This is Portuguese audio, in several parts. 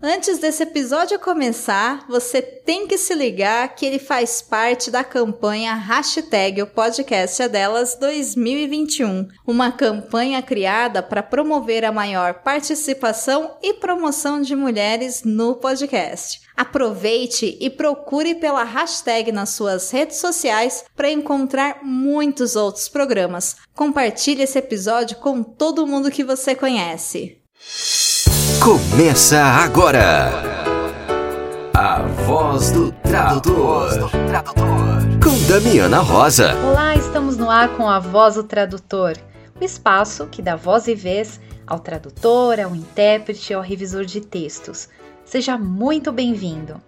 Antes desse episódio começar, você tem que se ligar que ele faz parte da campanha Hashtag o Podcast é Delas 2021, uma campanha criada para promover a maior participação e promoção de mulheres no podcast. Aproveite e procure pela hashtag nas suas redes sociais para encontrar muitos outros programas. Compartilhe esse episódio com todo mundo que você conhece. Começa agora. A voz do tradutor. Com Damiana Rosa. Olá, estamos no ar com a voz do tradutor, o espaço que dá voz e vez ao tradutor, ao intérprete, ao revisor de textos. Seja muito bem-vindo.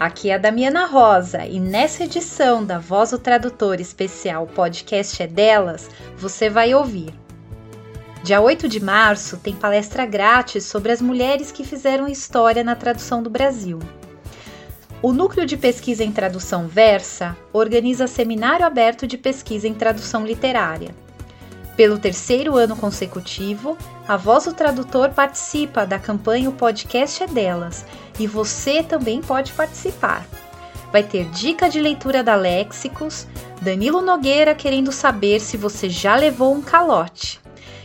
Aqui é a Damiana Rosa e nessa edição da Voz do Tradutor especial Podcast é Delas, você vai ouvir Dia 8 de março tem palestra grátis sobre as mulheres que fizeram história na tradução do Brasil. O Núcleo de Pesquisa em Tradução Versa organiza seminário aberto de pesquisa em tradução literária. Pelo terceiro ano consecutivo, a Voz do Tradutor participa da campanha O Podcast é Delas e você também pode participar. Vai ter dica de leitura da Léxicos, Danilo Nogueira querendo saber se você já levou um calote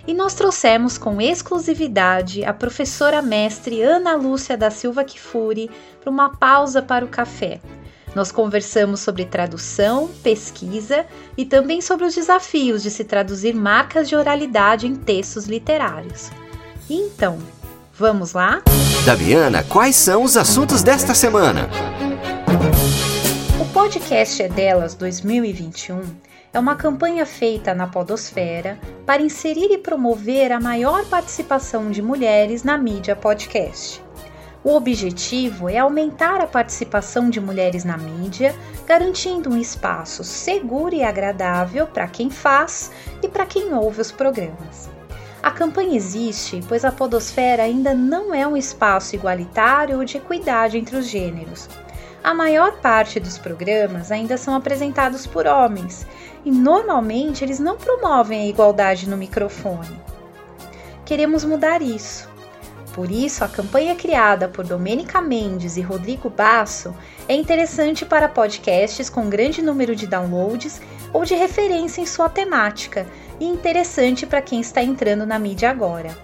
e nós trouxemos com exclusividade a professora mestre Ana Lúcia da Silva Kifuri para uma pausa para o café. Nós conversamos sobre tradução, pesquisa e também sobre os desafios de se traduzir marcas de oralidade em textos literários. Então, vamos lá? Daviana, quais são os assuntos desta semana? O podcast é delas 2021 é uma campanha feita na Podosfera para inserir e promover a maior participação de mulheres na mídia podcast. O objetivo é aumentar a participação de mulheres na mídia, garantindo um espaço seguro e agradável para quem faz e para quem ouve os programas. A campanha existe pois a Podosfera ainda não é um espaço igualitário ou de equidade entre os gêneros. A maior parte dos programas ainda são apresentados por homens e normalmente eles não promovem a igualdade no microfone. Queremos mudar isso. Por isso, a campanha criada por Domênica Mendes e Rodrigo Basso é interessante para podcasts com grande número de downloads ou de referência em sua temática e interessante para quem está entrando na mídia agora.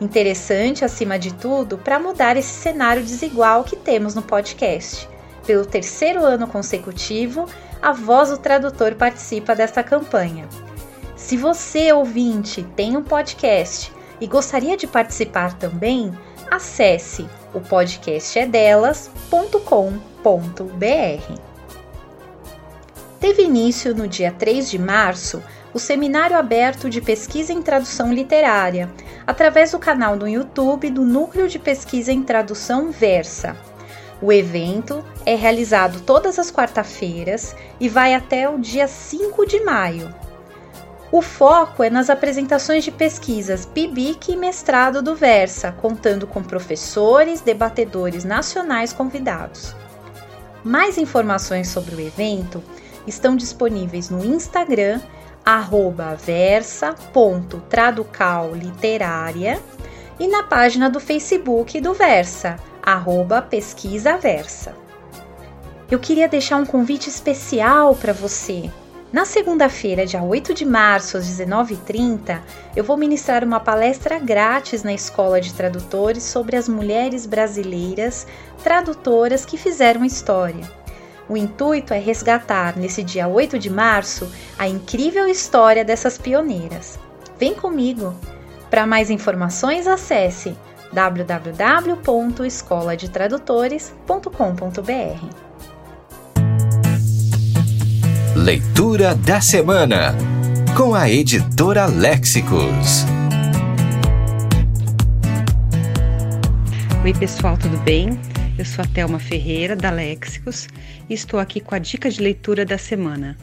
Interessante, acima de tudo, para mudar esse cenário desigual que temos no podcast. Pelo terceiro ano consecutivo, a voz do tradutor participa desta campanha. Se você, ouvinte, tem um podcast e gostaria de participar também, acesse o podcastedelas.com.br. Teve início no dia 3 de março o Seminário Aberto de Pesquisa em Tradução Literária, através do canal no YouTube do Núcleo de Pesquisa em Tradução Versa. O evento é realizado todas as quarta-feiras e vai até o dia 5 de maio. O foco é nas apresentações de pesquisas PIBIC e mestrado do Versa, contando com professores, debatedores nacionais convidados. Mais informações sobre o evento estão disponíveis no Instagram versa.traducalliterária e na página do Facebook do Versa, arroba Pesquisa Versa. Eu queria deixar um convite especial para você. Na segunda-feira, dia 8 de março, às 19h30, eu vou ministrar uma palestra grátis na Escola de Tradutores sobre as mulheres brasileiras tradutoras que fizeram história. O intuito é resgatar, nesse dia 8 de março, a incrível história dessas pioneiras. Vem comigo! Para mais informações, acesse www.escoladetradutores.com.br. Leitura da semana com a editora Léxicos. Oi, pessoal, tudo bem? Eu sou a Thelma Ferreira, da Léxicos, e estou aqui com a dica de leitura da semana.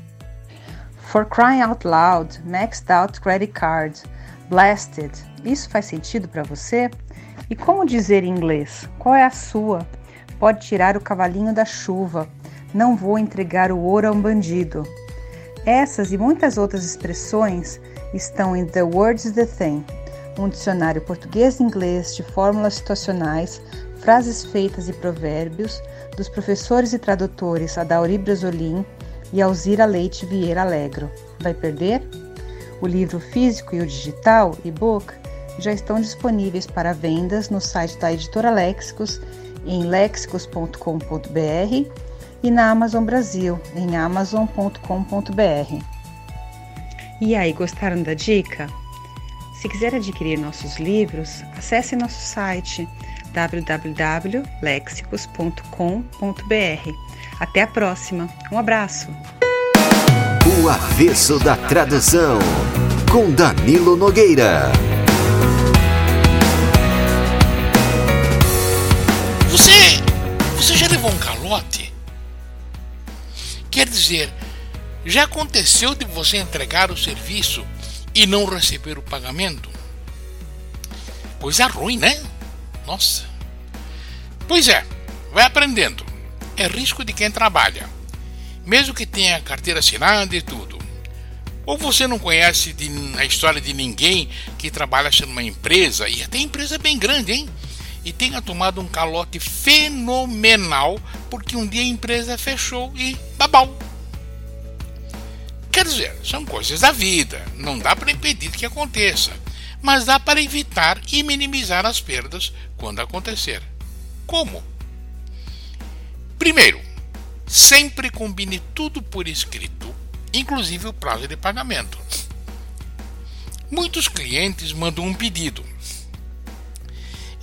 For crying out loud, maxed out credit card, blasted. Isso faz sentido para você? E como dizer em inglês? Qual é a sua? Pode tirar o cavalinho da chuva. Não vou entregar o ouro a um bandido. Essas e muitas outras expressões estão em The Words the Thing, um dicionário português-inglês de fórmulas situacionais frases feitas e provérbios dos professores e tradutores Adauri Brasolim e Alzira Leite Vieira Alegro. Vai perder? O livro físico e o digital, e-book, já estão disponíveis para vendas no site da editora Léxicos em lexicos.com.br e na Amazon Brasil em amazon.com.br. E aí, gostaram da dica? Se quiser adquirir nossos livros, acesse nosso site www.lexicos.com.br. Até a próxima. Um abraço. O avesso da tradução com Danilo Nogueira. Dizer, já aconteceu de você entregar o serviço e não receber o pagamento? Coisa ruim, né? Nossa. Pois é, vai aprendendo. É risco de quem trabalha, mesmo que tenha carteira assinada e tudo. Ou você não conhece de, a história de ninguém que trabalha numa empresa, e até empresa bem grande, hein? E tenha tomado um calote fenomenal porque um dia a empresa fechou e babau. Quer dizer, são coisas da vida, não dá para impedir que aconteça, mas dá para evitar e minimizar as perdas quando acontecer. Como? Primeiro, sempre combine tudo por escrito, inclusive o prazo de pagamento. Muitos clientes mandam um pedido,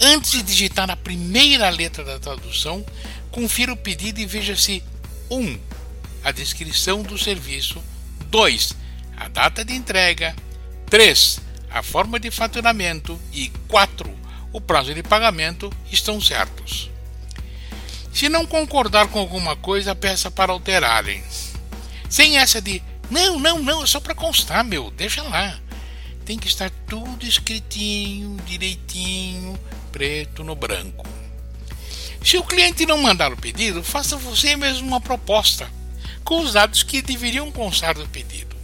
Antes de digitar a primeira letra da tradução, confira o pedido e veja se 1. Um, a descrição do serviço, 2. a data de entrega, 3. a forma de faturamento e 4. o prazo de pagamento estão certos. Se não concordar com alguma coisa, peça para alterarem. Sem essa de não, não, não, é só para constar, meu, deixa lá. Tem que estar tudo escritinho, direitinho, preto no branco. Se o cliente não mandar o pedido, faça você mesmo uma proposta com os dados que deveriam constar do pedido.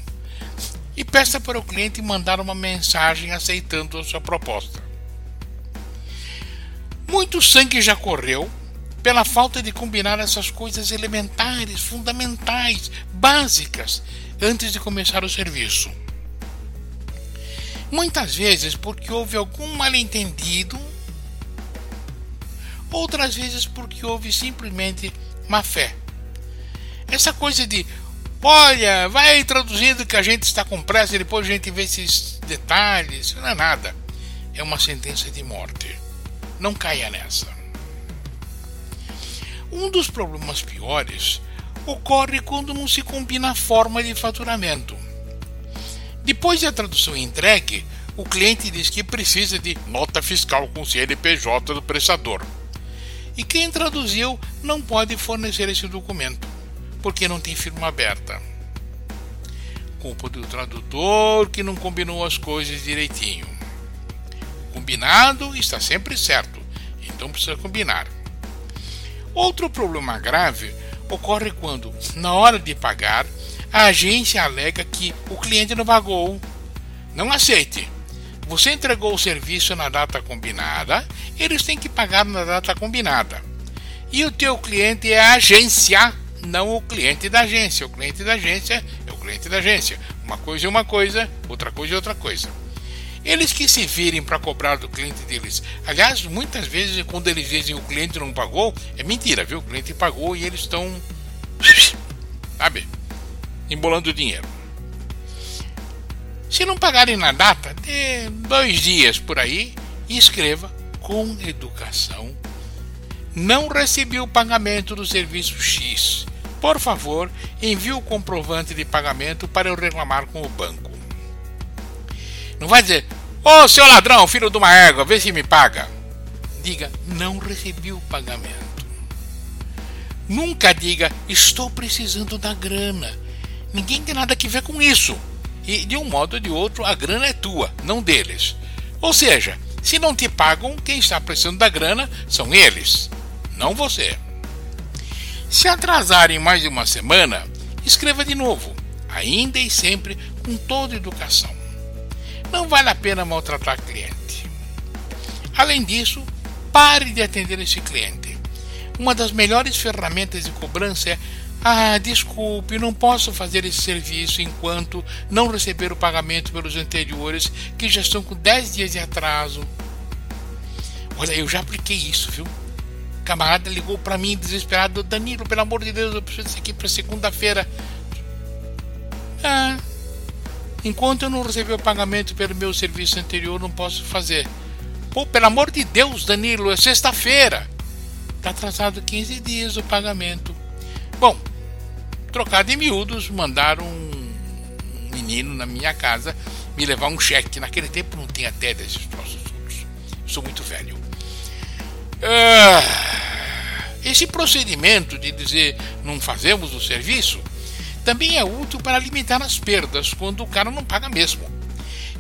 E peça para o cliente mandar uma mensagem aceitando a sua proposta. Muito sangue já correu pela falta de combinar essas coisas elementares, fundamentais, básicas, antes de começar o serviço. Muitas vezes porque houve algum mal-entendido outras vezes porque houve simplesmente má fé. Essa coisa de olha, vai traduzindo que a gente está com pressa e depois a gente vê esses detalhes, não é nada. É uma sentença de morte. Não caia nessa. Um dos problemas piores ocorre quando não se combina a forma de faturamento. Depois da tradução entregue, o cliente diz que precisa de nota fiscal com CNPJ do prestador. E quem traduziu não pode fornecer esse documento, porque não tem firma aberta. Culpa do tradutor que não combinou as coisas direitinho. Combinado está sempre certo, então precisa combinar. Outro problema grave ocorre quando, na hora de pagar, a agência alega que o cliente não pagou. Não aceite. Você entregou o serviço na data combinada, eles têm que pagar na data combinada. E o teu cliente é a agência, não o cliente da agência. O cliente da agência é o cliente da agência. Uma coisa é uma coisa, outra coisa é outra coisa. Eles que se virem para cobrar do cliente deles. Aliás, muitas vezes quando eles dizem o cliente não pagou, é mentira, viu? O cliente pagou e eles estão sabe? Embolando dinheiro. Se não pagarem na data, dê dois dias por aí e escreva com educação. Não recebi o pagamento do serviço X. Por favor, envie o comprovante de pagamento para eu reclamar com o banco. Não vai dizer, ô oh, seu ladrão, filho de uma égua, vê se me paga. Diga, não recebi o pagamento. Nunca diga, estou precisando da grana. Ninguém tem nada a ver com isso e de um modo ou de outro a grana é tua, não deles. Ou seja, se não te pagam, quem está precisando da grana são eles, não você. Se atrasarem mais de uma semana, escreva de novo, ainda e sempre com toda educação. Não vale a pena maltratar cliente. Além disso, Pare de atender esse cliente. Uma das melhores ferramentas de cobrança é ah, desculpe, não posso fazer esse serviço enquanto não receber o pagamento pelos anteriores, que já estão com 10 dias de atraso. Olha, eu já apliquei isso, viu? O camarada ligou para mim desesperado: Danilo, pelo amor de Deus, eu preciso disso aqui para segunda-feira. Ah, enquanto eu não receber o pagamento pelo meu serviço anterior, não posso fazer. Pô, pelo amor de Deus, Danilo, é sexta-feira. Está atrasado 15 dias o pagamento. Bom, trocado em miúdos, mandaram um menino na minha casa me levar um cheque. Naquele tempo não tinha até desses troços todos. Sou muito velho. Ah, esse procedimento de dizer não fazemos o serviço também é útil para limitar as perdas quando o cara não paga mesmo.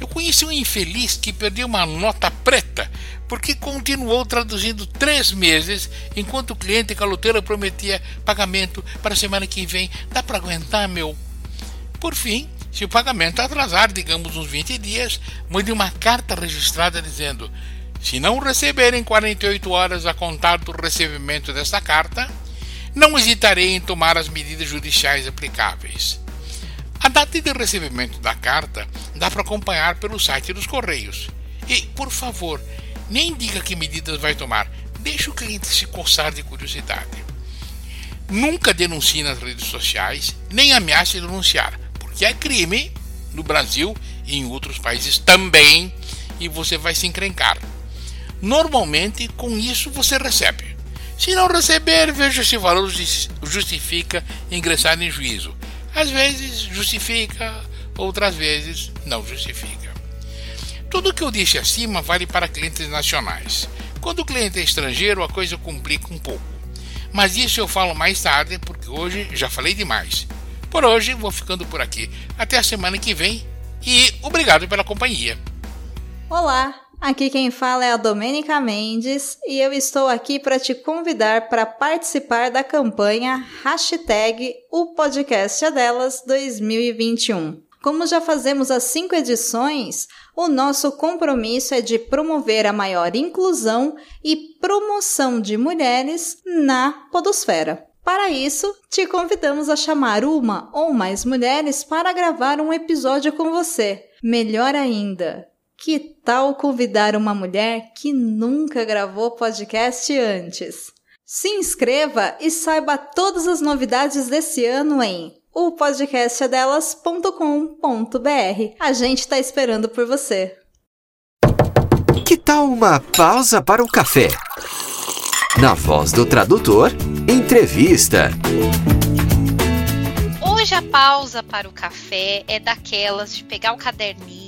Eu conheci um infeliz que perdeu uma nota preta porque continuou traduzindo três meses enquanto o cliente caloteiro prometia pagamento para a semana que vem. Dá para aguentar, meu? Por fim, se o pagamento atrasar, digamos uns 20 dias, mande uma carta registrada dizendo: se não receber em 48 horas a contar do recebimento desta carta, não hesitarei em tomar as medidas judiciais aplicáveis. A data de recebimento da carta dá para acompanhar pelo site dos Correios. E, por favor, nem diga que medidas vai tomar, deixe o cliente se coçar de curiosidade. Nunca denuncie nas redes sociais, nem ameace denunciar, porque é crime no Brasil e em outros países também, e você vai se encrencar. Normalmente, com isso você recebe. Se não receber, veja se o valor justifica ingressar em juízo. Às vezes justifica, outras vezes não justifica. Tudo o que eu disse acima vale para clientes nacionais. Quando o cliente é estrangeiro, a coisa complica um pouco. Mas isso eu falo mais tarde, porque hoje já falei demais. Por hoje vou ficando por aqui. Até a semana que vem e obrigado pela companhia. Olá, aqui quem fala é a Domênica Mendes e eu estou aqui para te convidar para participar da campanha hashtag O Podcast é Delas 2021. Como já fazemos as cinco edições, o nosso compromisso é de promover a maior inclusão e promoção de mulheres na Podosfera. Para isso, te convidamos a chamar uma ou mais mulheres para gravar um episódio com você. Melhor ainda, que tal convidar uma mulher que nunca gravou podcast antes? Se inscreva e saiba todas as novidades desse ano em o podcast é delas.com.br. A gente está esperando por você. Que tal uma pausa para o café? Na voz do tradutor, entrevista. Hoje a pausa para o café é daquelas de pegar o caderninho,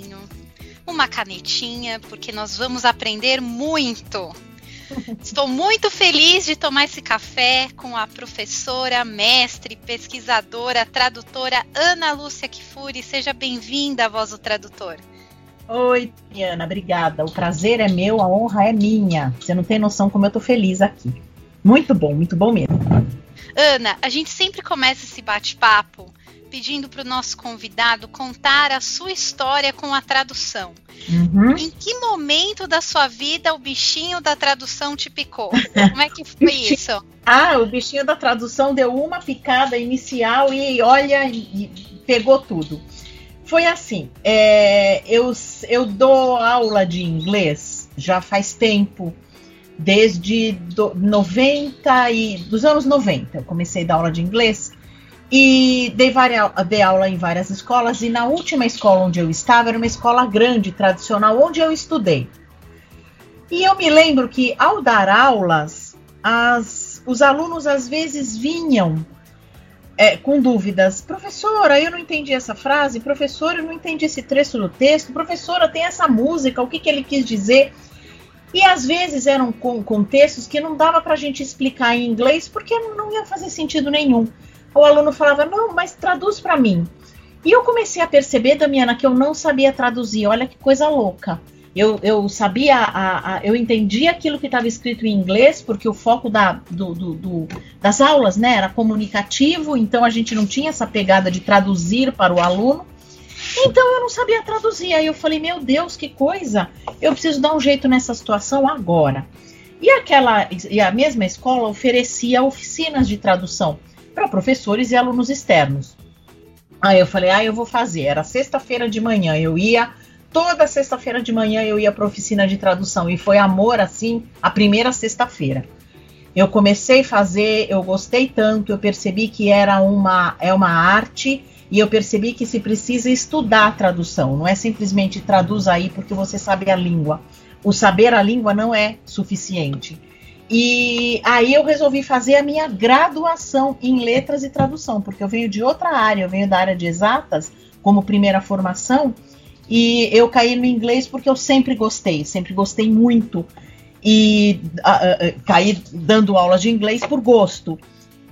uma canetinha, porque nós vamos aprender muito. Estou muito feliz de tomar esse café com a professora, mestre, pesquisadora, tradutora Ana Lúcia Kifuri. Seja bem-vinda, voz do tradutor. Oi, Diana, obrigada. O prazer é meu, a honra é minha. Você não tem noção como eu tô feliz aqui. Muito bom, muito bom mesmo. Ana, a gente sempre começa esse bate-papo pedindo para o nosso convidado contar a sua história com a tradução. Uhum. Em que momento da sua vida o bichinho da tradução te picou? Como é que foi isso? Ah, o bichinho da tradução deu uma picada inicial e olha, e pegou tudo. Foi assim, é, eu, eu dou aula de inglês já faz tempo, desde do, 90 e dos anos 90. Eu comecei a dar aula de inglês e dei, várias, dei aula em várias escolas, e na última escola onde eu estava era uma escola grande, tradicional, onde eu estudei. E eu me lembro que ao dar aulas, as, os alunos às vezes vinham é, com dúvidas. Professora, eu não entendi essa frase. Professora, eu não entendi esse trecho do texto. Professora, tem essa música, o que, que ele quis dizer? E às vezes eram com, com textos que não dava para a gente explicar em inglês porque não ia fazer sentido nenhum o aluno falava, não, mas traduz para mim. E eu comecei a perceber, Damiana, que eu não sabia traduzir. Olha que coisa louca. Eu, eu sabia, a, a, eu entendi aquilo que estava escrito em inglês, porque o foco da, do, do, do, das aulas né, era comunicativo, então a gente não tinha essa pegada de traduzir para o aluno. Então eu não sabia traduzir. Aí eu falei, meu Deus, que coisa! Eu preciso dar um jeito nessa situação agora. E aquela e a mesma escola oferecia oficinas de tradução para professores e alunos externos. Aí eu falei, ah, eu vou fazer. Era sexta-feira de manhã, eu ia toda sexta-feira de manhã eu ia para oficina de tradução e foi amor assim a primeira sexta-feira. Eu comecei a fazer, eu gostei tanto, eu percebi que era uma é uma arte e eu percebi que se precisa estudar a tradução, não é simplesmente traduz aí porque você sabe a língua. O saber a língua não é suficiente. E aí eu resolvi fazer a minha graduação em letras e tradução, porque eu venho de outra área, eu venho da área de exatas como primeira formação, e eu caí no inglês porque eu sempre gostei, sempre gostei muito. E caí dando aula de inglês por gosto.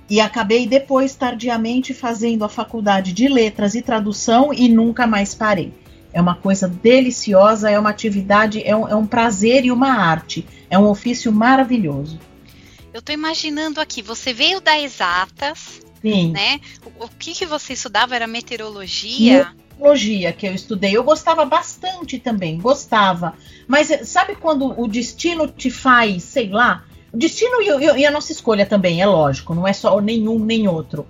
E acabei depois, tardiamente, fazendo a faculdade de letras e tradução e nunca mais parei. É uma coisa deliciosa, é uma atividade, é um, é um prazer e uma arte. É um ofício maravilhoso. Eu estou imaginando aqui, você veio da exatas, Sim. né? O, o que, que você estudava era meteorologia? Meteorologia que eu estudei. Eu gostava bastante também, gostava. Mas sabe quando o destino te faz, sei lá, o destino e, e, e a nossa escolha também, é lógico, não é só nenhum nem outro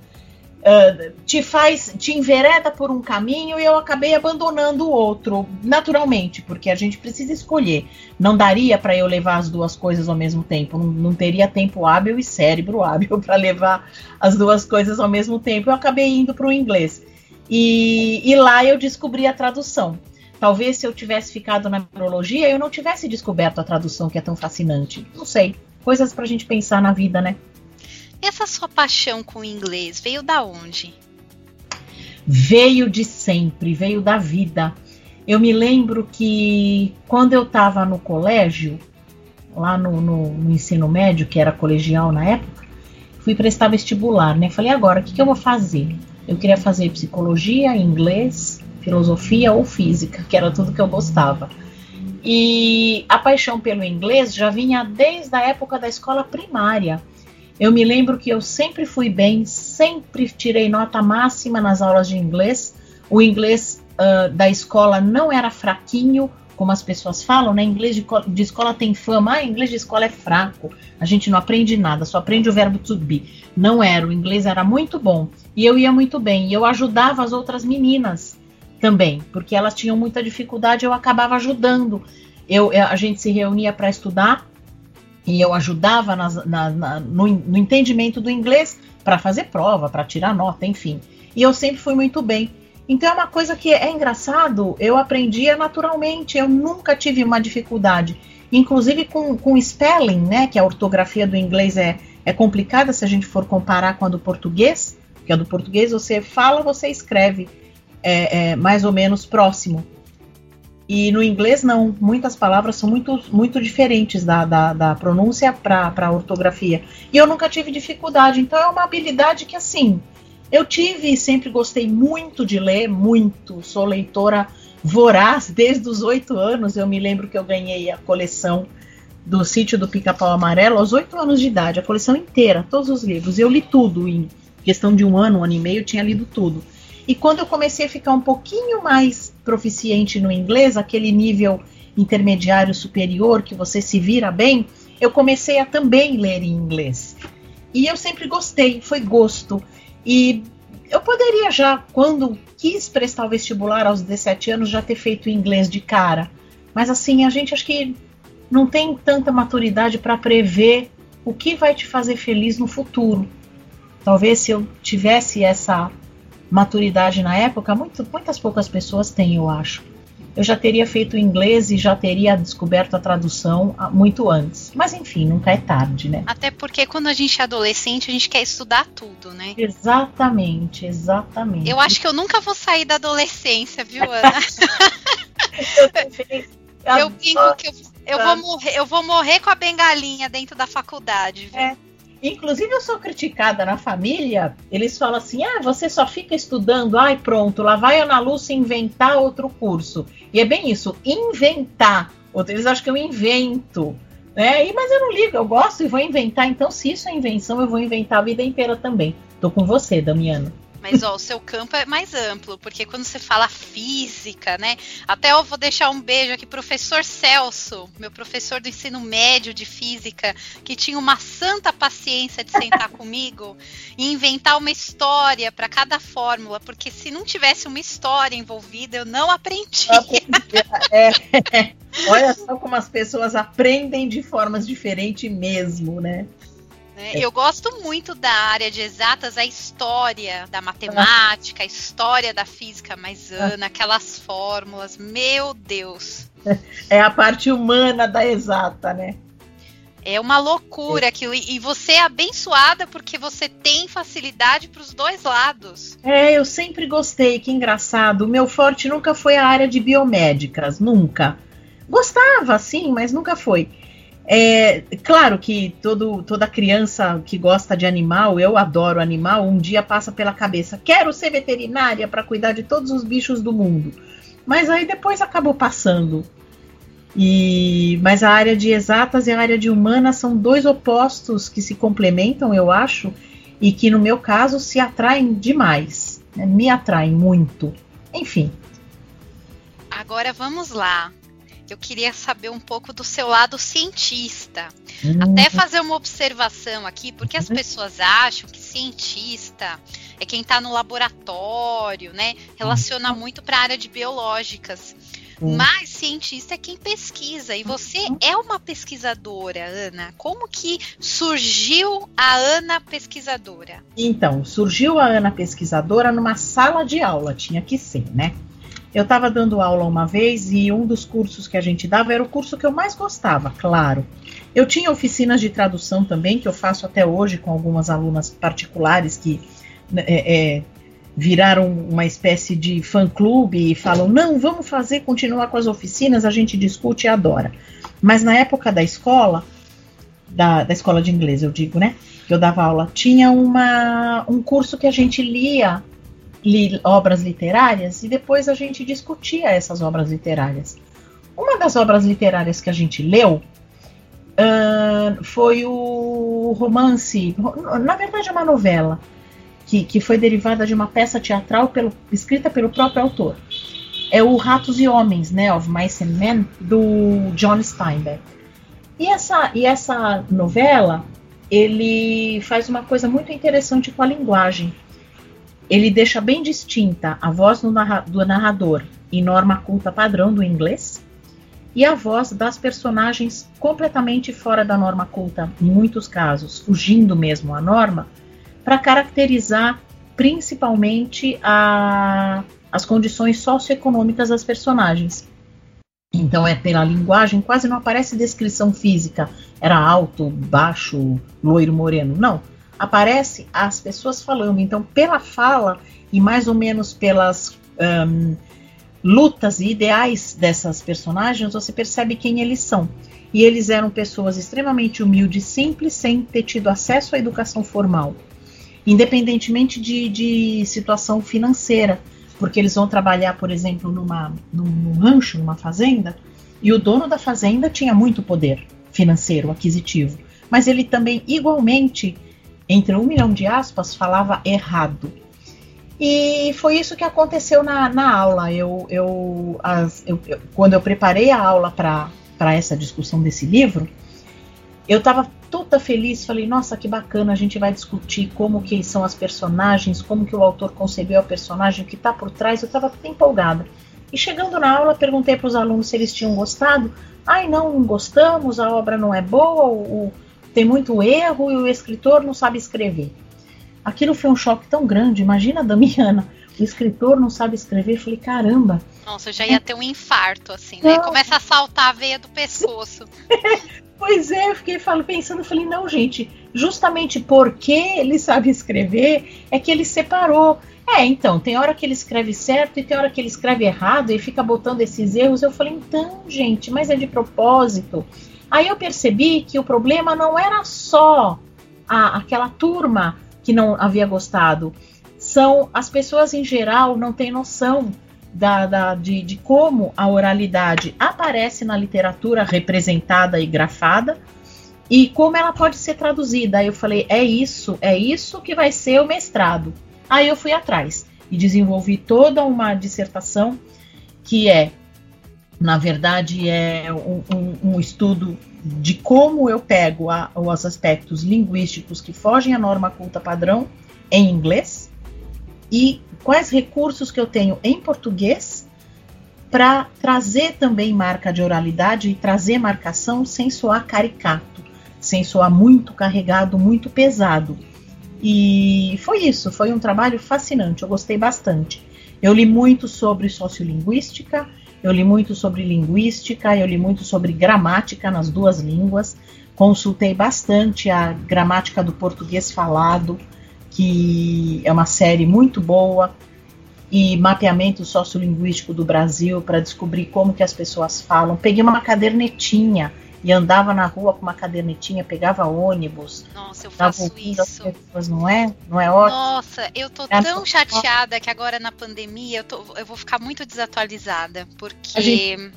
uh, te faz, te envereda por um caminho e eu acabei abandonando o outro, naturalmente, porque a gente precisa escolher. Não daria para eu levar as duas coisas ao mesmo tempo, não, não teria tempo hábil e cérebro hábil para levar as duas coisas ao mesmo tempo. Eu acabei indo para o inglês. E, e lá eu descobri a tradução. Talvez se eu tivesse ficado na neurologia, eu não tivesse descoberto a tradução que é tão fascinante. Não sei. Coisas para a gente pensar na vida, né? Essa sua paixão com o inglês veio da onde? Veio de sempre, veio da vida. Eu me lembro que quando eu estava no colégio, lá no, no, no, ensino médio, que era colegial na época, fui prestar vestibular, né? Falei, agora, o que, que eu vou fazer? Eu queria fazer psicologia, inglês, filosofia ou física, que era tudo que eu gostava. E a paixão pelo inglês já vinha desde a época da escola primária. Eu me lembro que eu sempre fui bem, sempre tirei nota máxima nas aulas de inglês. O inglês uh, da escola não era fraquinho, como as pessoas falam, né? Inglês de, de, escola tem fama, ah, inglês de escola é fraco, a gente não aprende nada, só aprende o verbo to be. Não era, o inglês era muito bom e eu ia muito bem. E eu ajudava as outras meninas também, porque elas tinham muita dificuldade, eu acabava ajudando. Eu, a gente se reunia para estudar e eu ajudava nas, na, na, no, no entendimento do inglês para fazer prova, para tirar nota, enfim. E eu sempre fui muito bem. Então é uma coisa que é engraçado, eu aprendia naturalmente, eu nunca tive uma dificuldade. Inclusive com, com spelling, né? Que a ortografia do inglês é, é complicada se a gente for comparar com a do português, porque a do português você fala, você escreve é, é mais ou menos próximo. E no inglês, não. Muitas palavras são muito, muito diferentes da, da, da pronúncia para a ortografia. E eu nunca tive dificuldade. Então, é uma habilidade que, assim, eu tive e sempre gostei muito de ler, muito. Sou leitora voraz desde os oito anos. Eu me lembro que eu ganhei a coleção do Sítio do Pica-Pau Amarelo aos oito anos de idade, a coleção inteira, todos os livros. Eu li tudo em questão de um ano, um ano e meio, eu tinha lido tudo. E quando eu comecei a ficar um pouquinho mais proficiente no inglês, aquele nível intermediário superior que você se vira bem, eu comecei a também ler em inglês. E eu sempre gostei, foi gosto. E eu poderia já, quando quis prestar o vestibular aos 17 anos, já ter feito inglês de cara. Mas assim, a gente acho que não tem tanta maturidade para prever o que vai te fazer feliz no futuro. Talvez se eu tivesse essa maturidade na época, muito, muitas poucas pessoas têm, eu acho. Eu já teria feito inglês e já teria descoberto a tradução muito antes. Mas enfim, nunca é tarde, né? Até porque quando a gente é adolescente, a gente quer estudar tudo, né? Exatamente, exatamente. Eu acho que eu nunca vou sair da adolescência, viu, Ana? eu, eu brinco que eu, eu, vou morrer, eu vou morrer com a bengalinha dentro da faculdade, viu? É. Inclusive, eu sou criticada na família. Eles falam assim: ah, você só fica estudando, ai, pronto, lá vai a Ana Lúcia inventar outro curso. E é bem isso, inventar. Eles acham que eu invento. Né? E, mas eu não ligo, eu gosto e vou inventar. Então, se isso é invenção, eu vou inventar a vida inteira também. Tô com você, Damiano. Mas ó, o seu campo é mais amplo, porque quando você fala física, né? Até eu vou deixar um beijo aqui, professor Celso, meu professor do ensino médio de física, que tinha uma santa paciência de sentar comigo e inventar uma história para cada fórmula, porque se não tivesse uma história envolvida, eu não aprendi. É, olha só como as pessoas aprendem de formas diferentes mesmo, né? Né? Eu gosto muito da área de exatas, a história da matemática, a história da física, mas ah. Ana, aquelas fórmulas, meu Deus. É a parte humana da exata, né? É uma loucura aquilo. E você é abençoada porque você tem facilidade para os dois lados. É, eu sempre gostei, que engraçado. O meu forte nunca foi a área de biomédicas, nunca. Gostava, sim, mas nunca foi. É claro que todo, toda criança que gosta de animal, eu adoro animal, um dia passa pela cabeça, quero ser veterinária para cuidar de todos os bichos do mundo. Mas aí depois acabou passando. E mas a área de exatas e a área de humanas são dois opostos que se complementam, eu acho, e que no meu caso se atraem demais, né? me atraem muito. Enfim. Agora vamos lá eu queria saber um pouco do seu lado cientista. Uhum. Até fazer uma observação aqui, porque as uhum. pessoas acham que cientista é quem está no laboratório, né? Relaciona uhum. muito para a área de biológicas. Uhum. Mas cientista é quem pesquisa e você uhum. é uma pesquisadora, Ana. Como que surgiu a Ana pesquisadora? Então, surgiu a Ana pesquisadora numa sala de aula, tinha que ser, né? Eu estava dando aula uma vez e um dos cursos que a gente dava era o curso que eu mais gostava, claro. Eu tinha oficinas de tradução também, que eu faço até hoje com algumas alunas particulares que né, é, é, viraram uma espécie de fã-clube e falam: não, vamos fazer, continuar com as oficinas, a gente discute e adora. Mas na época da escola, da, da escola de inglês, eu digo, né? Que eu dava aula, tinha uma, um curso que a gente lia li obras literárias e depois a gente discutia essas obras literárias. Uma das obras literárias que a gente leu uh, foi o romance, na verdade é uma novela, que, que foi derivada de uma peça teatral pelo, escrita pelo próprio autor. É o Ratos e Homens, né, of Mice and Men, do John Steinbeck. E essa, e essa novela, ele faz uma coisa muito interessante com a linguagem ele deixa bem distinta a voz narra do narrador em norma culta padrão do inglês e a voz das personagens completamente fora da norma culta, em muitos casos, fugindo mesmo à norma, para caracterizar principalmente a, as condições socioeconômicas das personagens. Então é pela linguagem, quase não aparece descrição física. Era alto, baixo, loiro, moreno. Não aparece as pessoas falando. Então, pela fala e mais ou menos pelas um, lutas e ideais dessas personagens, você percebe quem eles são. E eles eram pessoas extremamente humildes, simples, sem ter tido acesso à educação formal, independentemente de, de situação financeira, porque eles vão trabalhar, por exemplo, numa, num, num rancho, numa fazenda, e o dono da fazenda tinha muito poder financeiro, aquisitivo, mas ele também igualmente entre um milhão de aspas, falava errado. E foi isso que aconteceu na, na aula. Eu, eu, as, eu, eu, quando eu preparei a aula para essa discussão desse livro, eu estava toda feliz. Falei, nossa, que bacana, a gente vai discutir como que são as personagens, como que o autor concebeu a personagem, o que está por trás. Eu estava empolgada. E chegando na aula, perguntei para os alunos se eles tinham gostado. Ai, não, não gostamos, a obra não é boa, o, tem muito erro e o escritor não sabe escrever. Aquilo foi um choque tão grande. Imagina a Damiana, o escritor não sabe escrever. Eu falei, caramba. Nossa, eu já ia ter um infarto, assim, né? Começa a saltar a veia do pescoço. pois é, eu fiquei falo, pensando, falei, não, gente, justamente porque ele sabe escrever é que ele separou. É, então, tem hora que ele escreve certo e tem hora que ele escreve errado e fica botando esses erros. Eu falei, então, gente, mas é de propósito. Aí eu percebi que o problema não era só a, aquela turma que não havia gostado, são as pessoas em geral não têm noção da, da, de, de como a oralidade aparece na literatura representada e grafada e como ela pode ser traduzida. Aí eu falei, é isso, é isso que vai ser o mestrado. Aí eu fui atrás e desenvolvi toda uma dissertação que é, na verdade, é um, um, um estudo de como eu pego a, os aspectos linguísticos que fogem à norma culta padrão em inglês e quais recursos que eu tenho em português para trazer também marca de oralidade e trazer marcação sem soar caricato, sem soar muito carregado, muito pesado. E foi isso, foi um trabalho fascinante, eu gostei bastante. Eu li muito sobre sociolinguística, eu li muito sobre linguística, eu li muito sobre gramática nas duas línguas, consultei bastante a gramática do português falado, que é uma série muito boa, e mapeamento sociolinguístico do Brasil para descobrir como que as pessoas falam. Peguei uma cadernetinha e andava na rua com uma cadernetinha, pegava ônibus. Nossa, eu faço isso. Pessoas, não é? Não é ótimo? Nossa, eu tô é tão chateada que agora na pandemia eu, tô, eu vou ficar muito desatualizada, porque gente...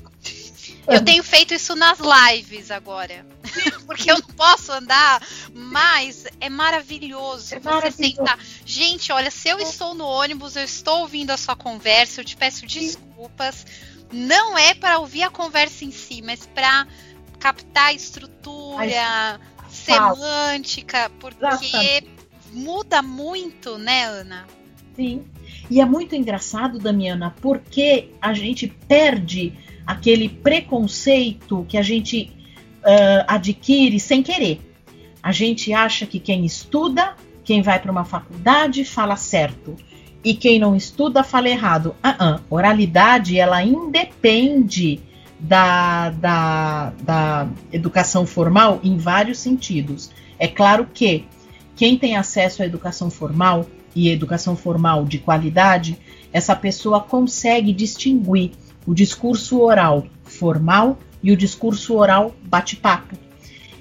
eu tenho feito isso nas lives agora. porque eu não posso andar, mas é maravilhoso é você maravilhoso. sentar. Gente, olha, se eu estou no ônibus, eu estou ouvindo a sua conversa, eu te peço desculpas. Não é para ouvir a conversa em si, mas para captar estrutura, semântica, porque Exatamente. muda muito, né, Ana? Sim. E é muito engraçado, Damiana, porque a gente perde aquele preconceito que a gente uh, adquire sem querer. A gente acha que quem estuda, quem vai para uma faculdade, fala certo. E quem não estuda, fala errado. Uh -uh. Oralidade, ela independe da, da, da educação formal em vários sentidos. É claro que quem tem acesso à educação formal e educação formal de qualidade, essa pessoa consegue distinguir o discurso oral formal e o discurso oral bate-papo.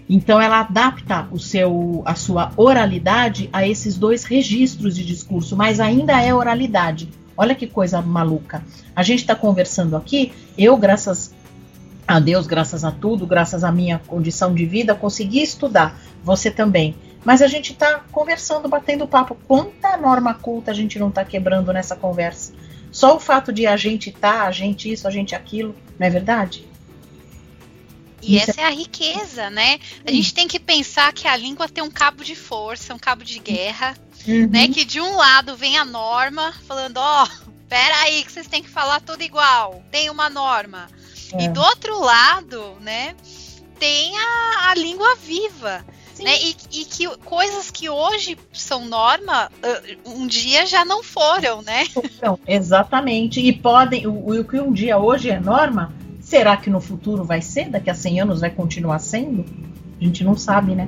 Então ela adapta o seu a sua oralidade a esses dois registros de discurso, mas ainda é oralidade. Olha que coisa maluca. A gente está conversando aqui, eu, graças a Deus, graças a tudo, graças à minha condição de vida, consegui estudar. Você também. Mas a gente está conversando, batendo papo. Quanta norma culta a gente não está quebrando nessa conversa? Só o fato de a gente tá, a gente isso, a gente aquilo, não é verdade? E isso essa é... é a riqueza, né? A gente tem que pensar que a língua tem um cabo de força, um cabo de guerra, uhum. né? Que de um lado vem a norma falando, ó, oh, pera aí que vocês têm que falar tudo igual, tem uma norma. É. E do outro lado, né, tem a, a língua viva. Né? E, e, que coisas que hoje são norma, um dia já não foram, né? Então, exatamente. E podem, o, o que um dia hoje é norma, será que no futuro vai ser? Daqui a 100 anos vai continuar sendo? A gente não sabe, né?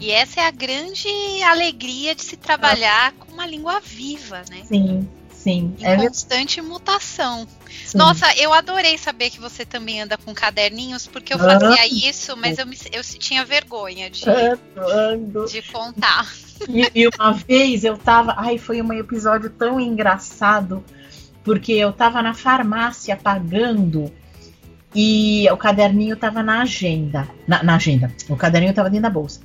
E essa é a grande alegria de se trabalhar com uma língua viva, né? Sim, Sim. Em é constante mutação. Sim. Nossa, eu adorei saber que você também anda com caderninhos, porque eu fazia isso, mas eu, me, eu tinha vergonha de, ando, de contar. E, e, uma vez eu tava. Ai, foi um episódio tão engraçado, porque eu tava na farmácia pagando e o caderninho tava na agenda. Na, na agenda. O caderninho tava dentro da bolsa.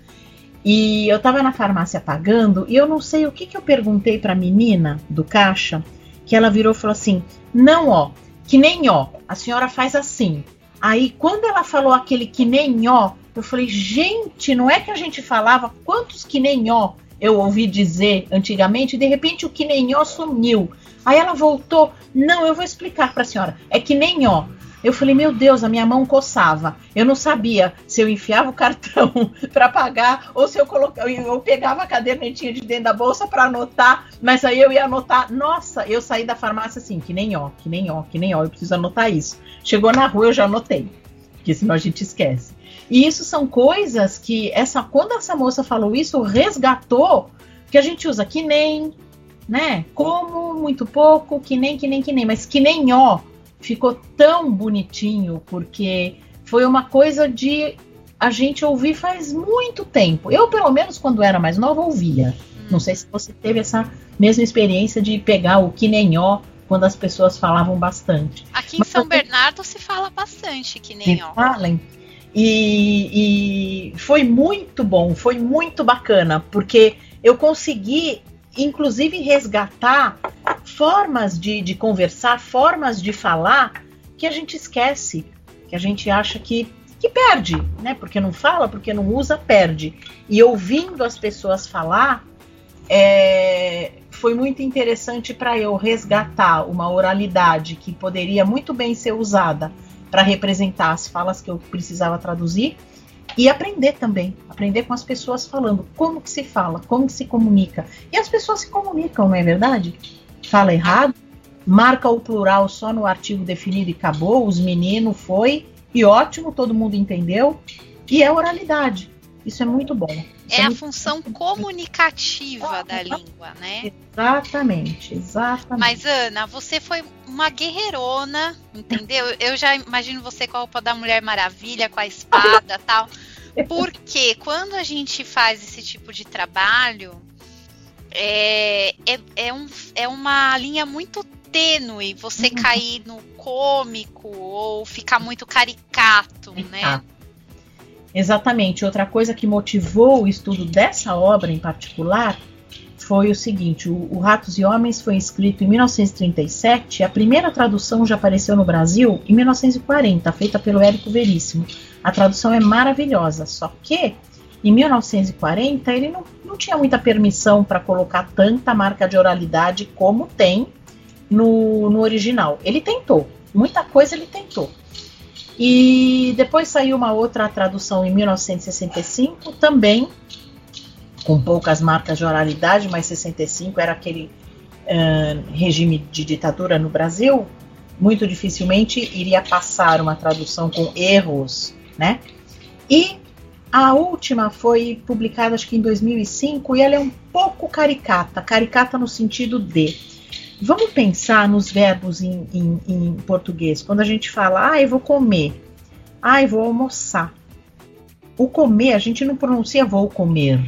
E eu tava na farmácia pagando e eu não sei o que, que eu perguntei pra menina do caixa, que ela virou e falou assim: Não, ó, que nem ó, a senhora faz assim. Aí quando ela falou aquele que nem ó, eu falei: Gente, não é que a gente falava quantos que nem ó eu ouvi dizer antigamente, e de repente o que nem ó sumiu. Aí ela voltou: Não, eu vou explicar para a senhora. É que nem ó. Eu falei, meu Deus, a minha mão coçava. Eu não sabia se eu enfiava o cartão para pagar ou se eu colocava, eu pegava a cadernetinha de dentro da bolsa para anotar, mas aí eu ia anotar. Nossa, eu saí da farmácia assim, que nem ó, que nem ó, que nem ó, eu preciso anotar isso. Chegou na rua, eu já anotei, porque senão a gente esquece. E isso são coisas que essa quando essa moça falou isso, resgatou que a gente usa que nem, né? Como, muito pouco, que nem, que nem, que nem, mas que nem ó ficou tão bonitinho, porque foi uma coisa de a gente ouvir faz muito tempo. Eu, pelo menos, quando era mais nova, ouvia. Hum. Não sei se você teve essa mesma experiência de pegar o que nem ó quando as pessoas falavam bastante. Aqui em Mas, São Bernardo se fala bastante que nem ó. Falem. E, e foi muito bom, foi muito bacana, porque eu consegui inclusive resgatar formas de, de conversar, formas de falar que a gente esquece, que a gente acha que, que perde, né? Porque não fala, porque não usa, perde. E ouvindo as pessoas falar, é, foi muito interessante para eu resgatar uma oralidade que poderia muito bem ser usada para representar as falas que eu precisava traduzir e aprender também, aprender com as pessoas falando como que se fala, como que se comunica. E as pessoas se comunicam, não é verdade? Fala errado, marca o plural só no artigo definido e acabou, os meninos foi, e ótimo, todo mundo entendeu, e é oralidade. Isso é muito bom. É, a função comunicativa da língua, né? Exatamente, exatamente. Mas, Ana, você foi uma guerreirona, entendeu? Eu já imagino você com a roupa da Mulher Maravilha, com a espada tal. Porque quando a gente faz esse tipo de trabalho, é, é, é, um, é uma linha muito tênue você uhum. cair no cômico ou ficar muito caricato, né? Exatamente. Outra coisa que motivou o estudo dessa obra em particular foi o seguinte: o, o, Ratos e Homens foi escrito em 1937, a primeira tradução já apareceu no Brasil em 1940, feita pelo Érico Veríssimo. A tradução é maravilhosa, só que em 1940 ele não, não tinha muita permissão para colocar tanta marca de oralidade como tem no, no original. Ele tentou, muita coisa ele tentou. E depois saiu uma outra tradução em 1965, também com poucas marcas de oralidade, mas 65 era aquele uh, regime de ditadura no Brasil. Muito dificilmente iria passar uma tradução com erros, né? E a última foi publicada acho que em 2005 e ela é um pouco caricata, caricata no sentido de Vamos pensar nos verbos em, em, em português. Quando a gente fala, ah, eu vou comer, ah, eu vou almoçar. O comer, a gente não pronuncia vou comer,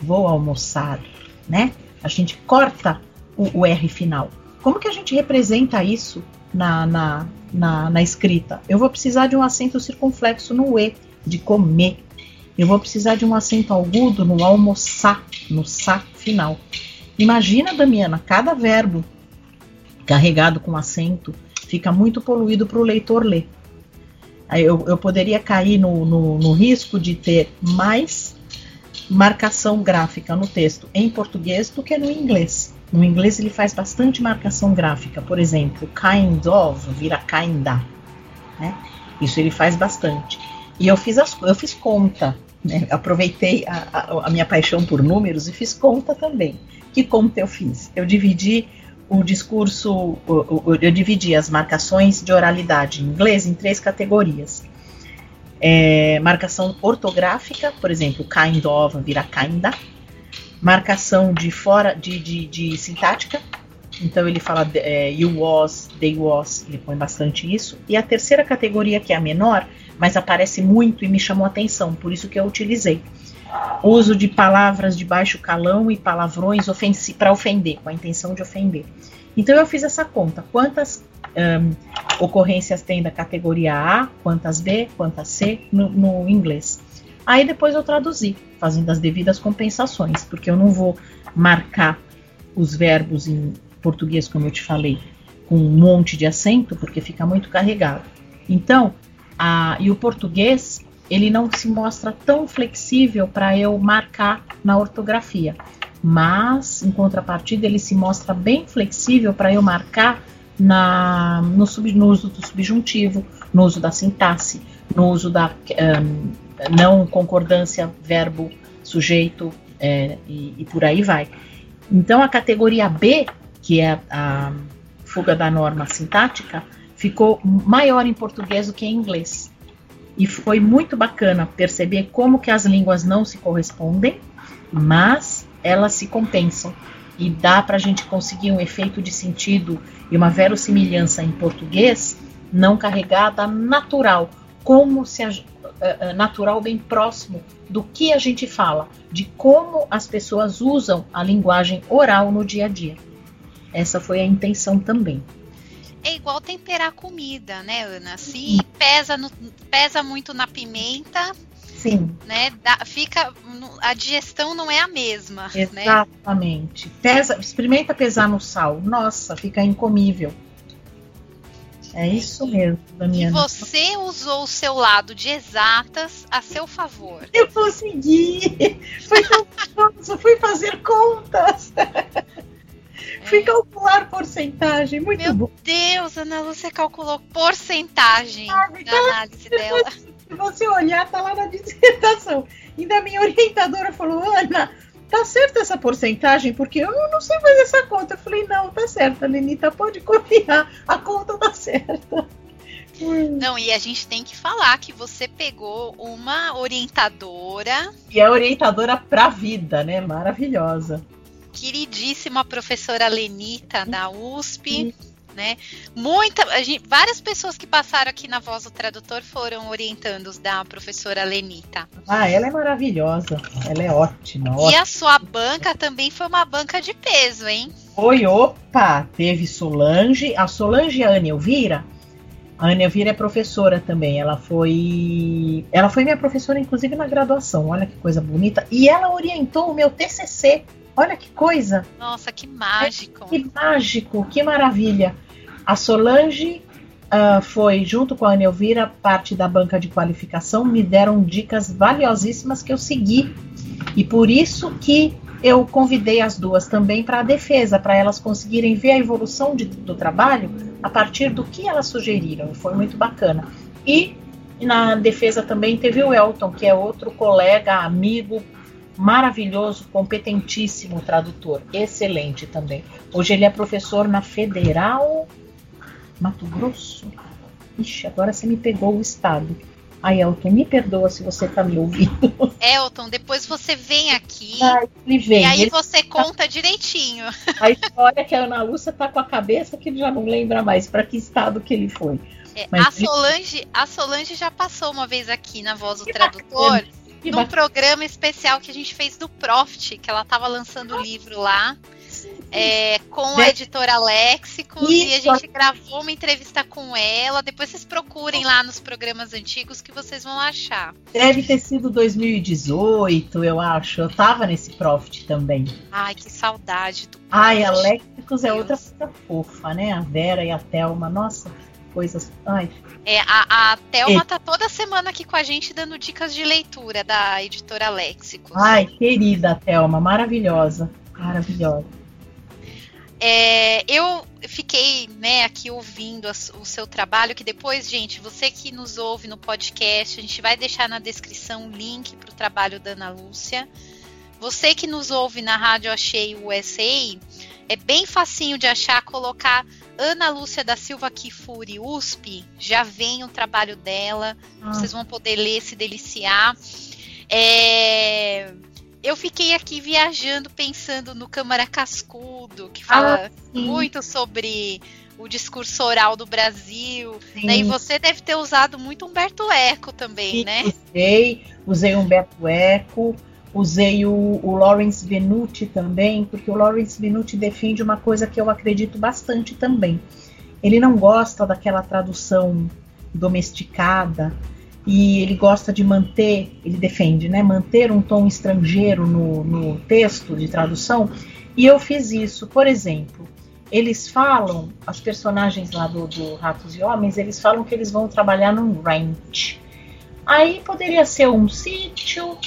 vou almoçar, né? A gente corta o, o R final. Como que a gente representa isso na, na, na, na, escrita? Eu vou precisar de um acento circunflexo no E, de comer. Eu vou precisar de um acento agudo no almoçar, no sa final. Imagina, Damiana, cada verbo carregado com acento, fica muito poluído para o leitor ler. Eu, eu poderia cair no, no, no risco de ter mais marcação gráfica no texto em português do que no inglês. No inglês ele faz bastante marcação gráfica, por exemplo, kind of vira kinda, né? Isso ele faz bastante. E eu fiz, as, eu fiz conta, né? aproveitei a, a, a minha paixão por números e fiz conta também. Que conta eu fiz? Eu dividi o discurso, eu dividi as marcações de oralidade em inglês em três categorias. É, marcação ortográfica, por exemplo, kind of vira kinda. Marcação de fora de, de, de sintática, então ele fala é, you was, they was, ele põe bastante isso. E a terceira categoria, que é a menor, mas aparece muito e me chamou a atenção, por isso que eu utilizei. Uso de palavras de baixo calão e palavrões para ofender, com a intenção de ofender. Então eu fiz essa conta. Quantas um, ocorrências tem da categoria A, quantas B, quantas C no, no inglês. Aí depois eu traduzi, fazendo as devidas compensações, porque eu não vou marcar os verbos em português, como eu te falei, com um monte de acento, porque fica muito carregado. Então, a, e o português, ele não se mostra tão flexível para eu marcar na ortografia mas em contrapartida ele se mostra bem flexível para eu marcar na, no, sub, no uso do subjuntivo, no uso da sintaxe, no uso da um, não concordância verbo sujeito é, e, e, por aí vai. Então a categoria B, que é a fuga da norma sintática, ficou maior em português do que em inglês. E foi muito bacana perceber como que as línguas não se correspondem, mas elas se compensam e dá para a gente conseguir um efeito de sentido e uma verossimilhança em português não carregada natural, como se a, uh, natural bem próximo do que a gente fala, de como as pessoas usam a linguagem oral no dia a dia. Essa foi a intenção também. É igual temperar comida, né, Ana? Se pesa, no, pesa muito na pimenta, Sim. Né, fica. A digestão não é a mesma. Né? Exatamente. Né? Pesa, experimenta pesar no sal. Nossa, fica incomível. É isso mesmo, Damiana. E você usou o seu lado de exatas a seu favor. Eu consegui! Foi tão fui fazer contas. É. Fui calcular porcentagem, muito Meu bom. Meu Deus, Ana Lúcia calculou porcentagem ah, da análise dela. Se você olhar, tá lá na dissertação. E da minha orientadora falou, Ana, tá certa essa porcentagem? Porque eu não sei fazer essa conta. Eu falei, não, tá certa, Lenita, pode confiar, a conta tá certa. Não, e a gente tem que falar que você pegou uma orientadora. E é orientadora pra vida, né? Maravilhosa. Queridíssima professora Lenita da USP. Né? Muita, gente, várias pessoas que passaram aqui na voz do tradutor foram orientandos da professora Lenita. Ah, ela é maravilhosa, ela é ótima. E ótima. a sua banca também foi uma banca de peso, hein? Foi, opa, teve Solange, a Solange e a Ana Elvira. A Ana Elvira é professora também. Ela foi, ela foi minha professora inclusive na graduação. Olha que coisa bonita. E ela orientou o meu TCC. Olha que coisa. Nossa, que mágico. Que mágico, que maravilha. A Solange uh, foi, junto com a Ana Elvira, parte da banca de qualificação, me deram dicas valiosíssimas que eu segui. E por isso que eu convidei as duas também para a defesa, para elas conseguirem ver a evolução de, do trabalho a partir do que elas sugeriram. Foi muito bacana. E na defesa também teve o Elton, que é outro colega, amigo, maravilhoso, competentíssimo tradutor, excelente também. Hoje ele é professor na Federal Mato Grosso? Ixi, agora você me pegou o estado. Ai, Elton, me perdoa se você tá me ouvindo. Elton, depois você vem aqui Ai, ele vem. e aí ele você tá... conta direitinho. A história que a Ana Lúcia tá com a cabeça que ele já não lembra mais para que estado que ele foi. É, a, Solange, ele... a Solange já passou uma vez aqui na Voz do que Tradutor, bacana, num bacana. programa especial que a gente fez do Profit, que ela tava lançando o livro lá é, com a editora Léxicos e a gente gravou uma entrevista com ela. Depois vocês procurem lá nos programas antigos que vocês vão achar. Deve ter sido 2018, eu acho. Eu tava nesse Profit também. Ai, que saudade do Ai, a Léxicos é outra coisa fofa, né? A Vera e a Thelma, nossa, coisas. Ai. É, a, a Thelma tá toda semana aqui com a gente dando dicas de leitura da editora Léxicos. Ai, querida Thelma, maravilhosa. Maravilhosa. É, eu fiquei né, aqui ouvindo a, o seu trabalho, que depois, gente, você que nos ouve no podcast, a gente vai deixar na descrição o link para o trabalho da Ana Lúcia. Você que nos ouve na Rádio Achei USA, é bem facinho de achar, colocar Ana Lúcia da Silva Kifuri USP, já vem o trabalho dela, ah. vocês vão poder ler, se deliciar. É, eu fiquei aqui viajando pensando no Câmara Cascudo, que fala ah, muito sobre o discurso oral do Brasil. Né? E você deve ter usado muito Humberto Eco também, sim, né? Usei, usei Humberto Eco, usei o, o Lawrence Venuti também, porque o Lawrence Venuti defende uma coisa que eu acredito bastante também. Ele não gosta daquela tradução domesticada, e ele gosta de manter, ele defende, né, manter um tom estrangeiro no, no texto de tradução, e eu fiz isso. Por exemplo, eles falam, as personagens lá do, do Ratos e Homens, eles falam que eles vão trabalhar num ranch. Aí poderia ser um sítio,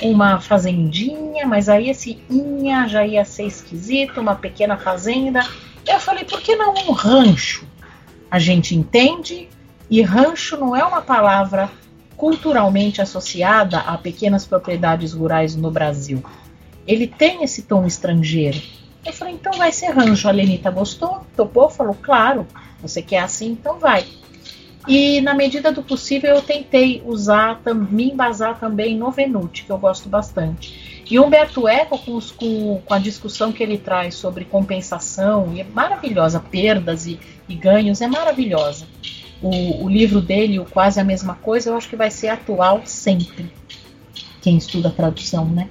uma fazendinha, mas aí esse inha já ia ser esquisito, uma pequena fazenda. Eu falei, por que não um rancho? A gente entende, e rancho não é uma palavra culturalmente associada a pequenas propriedades rurais no Brasil. Ele tem esse tom estrangeiro. Eu falei, então vai ser rancho. A Lenita gostou, topou, falou, claro, você quer assim, então vai. E na medida do possível eu tentei usar, me embasar também no Venute, que eu gosto bastante. E Humberto Eco, com, os, com, com, a discussão que ele traz sobre compensação, é maravilhosa, perdas e, e ganhos, é maravilhosa o, o livro dele, o Quase a Mesma Coisa, eu acho que vai ser atual sempre. Quem estuda tradução, né?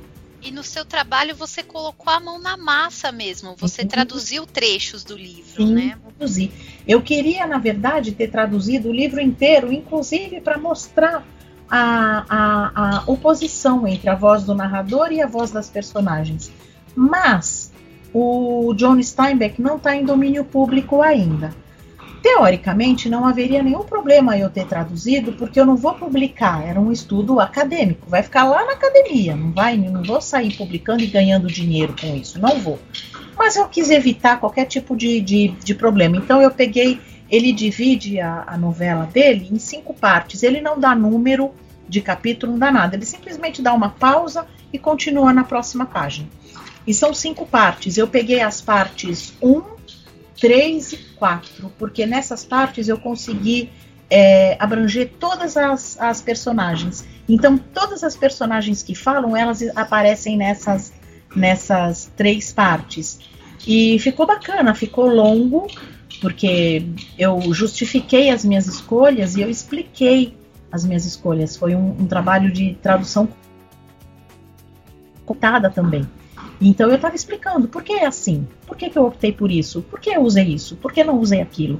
E no seu trabalho você colocou a mão na massa mesmo, você uhum. traduziu trechos do livro, Sim, né? traduzi. Eu queria, na verdade, ter traduzido o livro inteiro, inclusive para mostrar a, a, a oposição entre a voz do narrador e a voz das personagens. Mas o John Steinbeck não está em domínio público ainda. Teoricamente, não haveria nenhum problema eu ter traduzido, porque eu não vou publicar, era um estudo acadêmico, vai ficar lá na academia, não vai, não vou sair publicando e ganhando dinheiro com isso, não vou. Mas eu quis evitar qualquer tipo de, de, de problema, então eu peguei, ele divide a, a novela dele em cinco partes, ele não dá número de capítulo, não dá nada, ele simplesmente dá uma pausa e continua na próxima página. E são cinco partes, eu peguei as partes 1, 3 e 4, porque nessas partes eu consegui é, abranger todas as, as personagens. Então, todas as personagens que falam, elas aparecem nessas, nessas três partes. E ficou bacana, ficou longo, porque eu justifiquei as minhas escolhas e eu expliquei as minhas escolhas. Foi um, um trabalho de tradução contada também. Então eu estava explicando por que é assim, por que, que eu optei por isso, por que eu usei isso, por que não usei aquilo.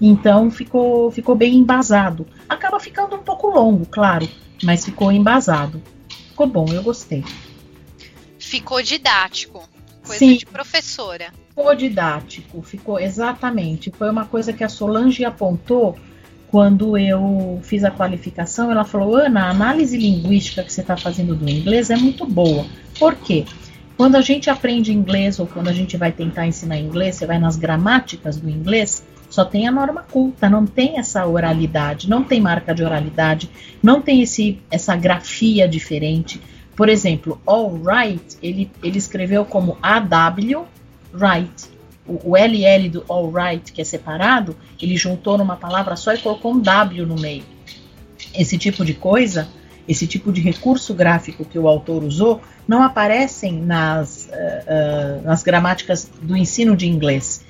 Então ficou, ficou bem embasado. Acaba ficando um pouco longo, claro, mas ficou embasado. Ficou bom, eu gostei. Ficou didático, coisa Sim. de professora. Ficou didático, ficou exatamente. Foi uma coisa que a Solange apontou quando eu fiz a qualificação. Ela falou: Ana, a análise linguística que você está fazendo do inglês é muito boa. Por quê? Quando a gente aprende inglês ou quando a gente vai tentar ensinar inglês, você vai nas gramáticas do inglês, só tem a norma culta, não tem essa oralidade, não tem marca de oralidade, não tem esse, essa grafia diferente. Por exemplo, all right, ele, ele escreveu como AW right. O, o LL do all right, que é separado, ele juntou numa palavra só e colocou um W no meio. Esse tipo de coisa, esse tipo de recurso gráfico que o autor usou, não aparecem nas, uh, uh, nas gramáticas do ensino de inglês.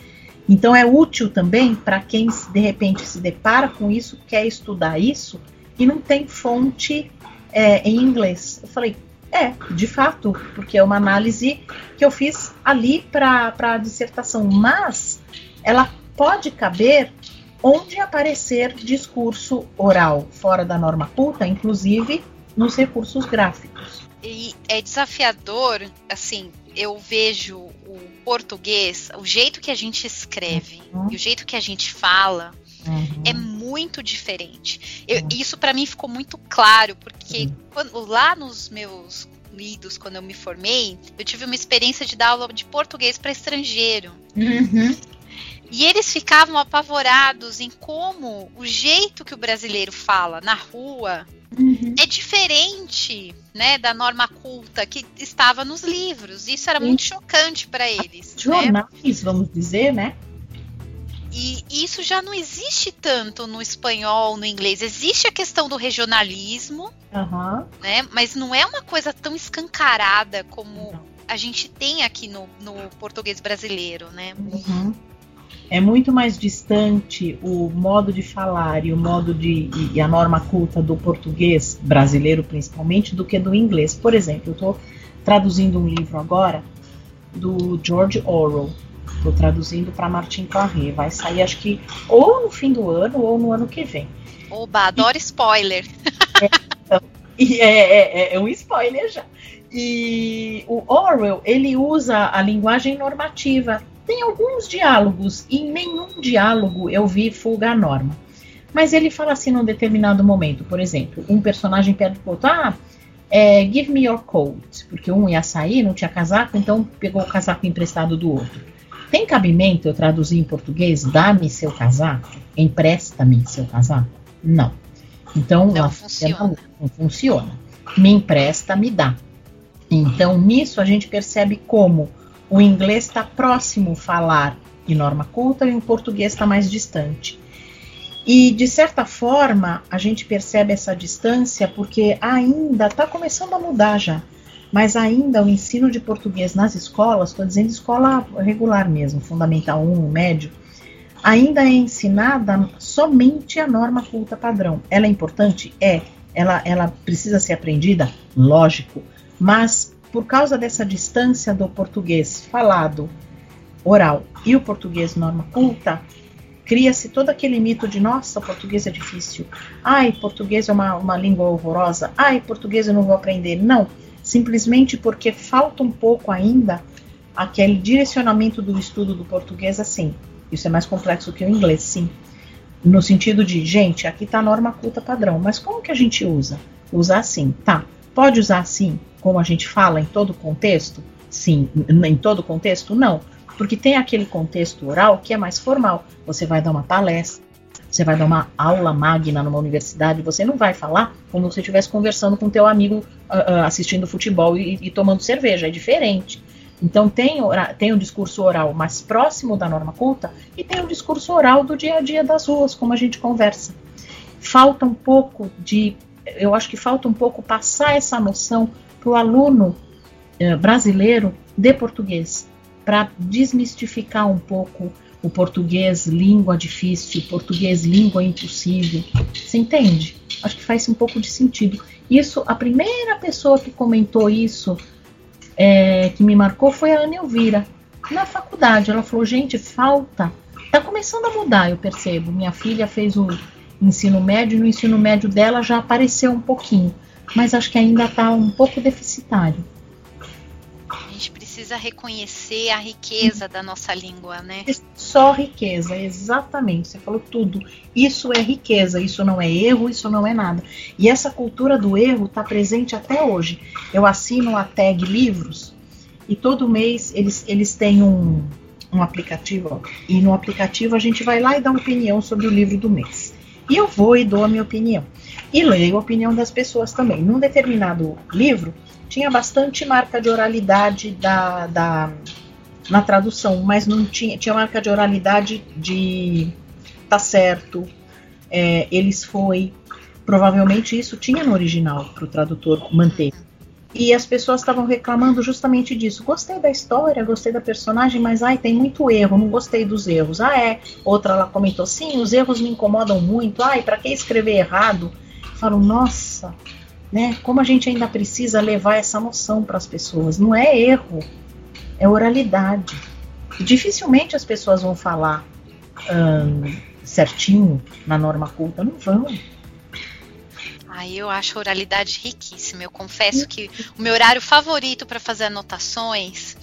Então é útil também para quem de repente se depara com isso, quer estudar isso e não tem fonte é, em inglês. Eu falei, é, de fato, porque é uma análise que eu fiz ali para a dissertação, mas ela pode caber onde aparecer discurso oral, fora da norma culta, inclusive nos recursos gráficos. E é desafiador, assim, eu vejo o português, o jeito que a gente escreve Uhum. e o jeito que a gente fala Uhum. é muito diferente. Eu- isso para mim ficou muito claro, porque quando- lá nos meus lidos, quando eu me formei, eu tive uma experiência de dar aula de português para estrangeiro. Uhum. E eles ficavam apavorados em como o jeito que o brasileiro fala na rua Uhum. é diferente, né, da norma culta que estava nos livros. Isso era muito chocante para eles, né? Jornais, vamos dizer, né? E isso já não existe tanto no espanhol, no inglês. Existe a questão do regionalismo, Aham. né? Mas não é uma coisa tão escancarada como a gente tem aqui no, no português brasileiro, né? Uhum. É muito mais distante o modo de falar e o modo de e- e a norma culta do português brasileiro principalmente do que do inglês. Por exemplo, eu estou traduzindo um livro agora do George Orwell. Estou traduzindo para Martin Claret. Vai sair acho que ou no fim do ano ou no ano que vem. Oba, adoro spoiler. E é, é- é- é um spoiler já. E o Orwell, ele usa a linguagem normativa. Tem alguns diálogos, e em nenhum diálogo eu vi fuga à norma. Mas ele fala assim num determinado momento, por exemplo, um personagem pede pro outro, ah, é, give me your coat, porque um ia sair, não tinha casaco, então pegou o casaco emprestado do outro. Tem cabimento eu traduzir em português, dá-me seu casaco, empresta-me seu casaco? Não. Então, Não funciona. não funciona. Me empresta, me dá. Então, nisso a gente percebe como o inglês está próximo falar em norma culta e o português está mais distante. E, de certa forma, a gente percebe essa distância porque ainda está começando a mudar já. Mas ainda o ensino de português nas escolas, estou dizendo escola regular mesmo, fundamental 1, médio, ainda é ensinada somente a norma culta padrão. Ela é importante? É. Ela, ela precisa ser aprendida? Lógico. Mas por causa dessa distância do português falado oral e o português norma culta, cria-se todo aquele mito de nossa, português é difícil. Ai, português é uma, uma língua horrorosa. Ai, português eu não vou aprender. Não, simplesmente porque falta um pouco ainda aquele direcionamento do estudo do português assim. Isso é mais complexo que o inglês, sim. No sentido de, gente, aqui está a norma culta padrão, mas como que a gente usa? Usar assim, tá. Pode usar assim, como a gente fala em todo contexto? Sim. Em todo contexto? Não. Porque tem aquele contexto oral que é mais formal. Você vai dar uma palestra, você vai dar uma aula magna numa universidade, você não vai falar como se você estivesse conversando com teu amigo uh, uh, assistindo futebol e, e, tomando cerveja, é diferente. Então tem, tem o discurso oral mais próximo da norma culta e tem o discurso oral do dia a dia das ruas, como a gente conversa. Falta um pouco de, eu acho que falta um pouco passar essa noção para o aluno uh, brasileiro de português, para desmistificar um pouco o português língua difícil, português língua impossível. Você entende? Acho que faz um pouco de sentido. Isso, a primeira pessoa que comentou isso, é, que me marcou, foi a Ana Elvira, na faculdade. Ela falou: gente, falta. Tá começando a mudar, eu percebo. Minha filha fez o ensino médio, no ensino médio dela já apareceu um pouquinho, mas acho que ainda está um pouco deficitário precisa reconhecer a riqueza da nossa língua, né? Só riqueza, exatamente. Você falou tudo. Isso é riqueza, isso não é erro, isso não é nada. E essa cultura do erro está presente até hoje. Eu assino a tag livros e todo mês eles, eles têm um, um aplicativo, e no aplicativo a gente vai lá e dá uma opinião sobre o livro do mês. E eu vou e dou a minha opinião. E leio a opinião das pessoas também. Num determinado livro, tinha bastante marca de oralidade da, da, na tradução, mas não tinha, tinha marca de oralidade de tá certo, é, eles foi. Provavelmente isso tinha no original para o tradutor manter. E as pessoas estavam reclamando justamente disso. Gostei da história, gostei da personagem, mas ai, tem muito erro, não gostei dos erros. Ah, é. Outra ela comentou: sim, os erros me incomodam muito. Ai, para que escrever errado? Falam, nossa, né? Como a gente ainda precisa levar essa noção para as pessoas. Não é erro, é oralidade. dificilmente as pessoas vão falar hum, certinho na norma culta, não vão. Aí eu acho a oralidade riquíssima. Eu confesso que o meu horário favorito para fazer anotações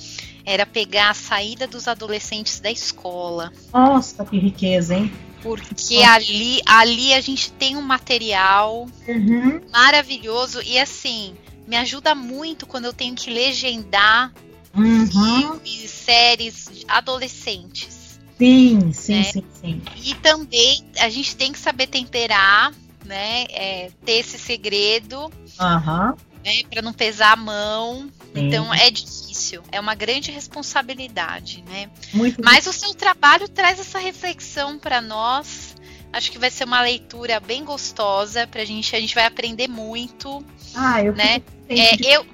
era pegar a saída dos adolescentes da escola. Nossa, que riqueza, hein? Porque ali, ali a gente tem um material uhum. maravilhoso e assim, me ajuda muito quando eu tenho que legendar uhum. filmes, séries adolescentes. Sim, sim, né? sim, sim. E também a gente tem que saber temperar, né? É, ter esse segredo. Uhum. Né, para não pesar a mão. Sim. Então é difícil, é uma grande responsabilidade, né? Muito Mas o seu trabalho traz essa reflexão para nós. Acho que vai ser uma leitura bem gostosa pra gente. A gente vai aprender muito. Ah, eu né? É, eu,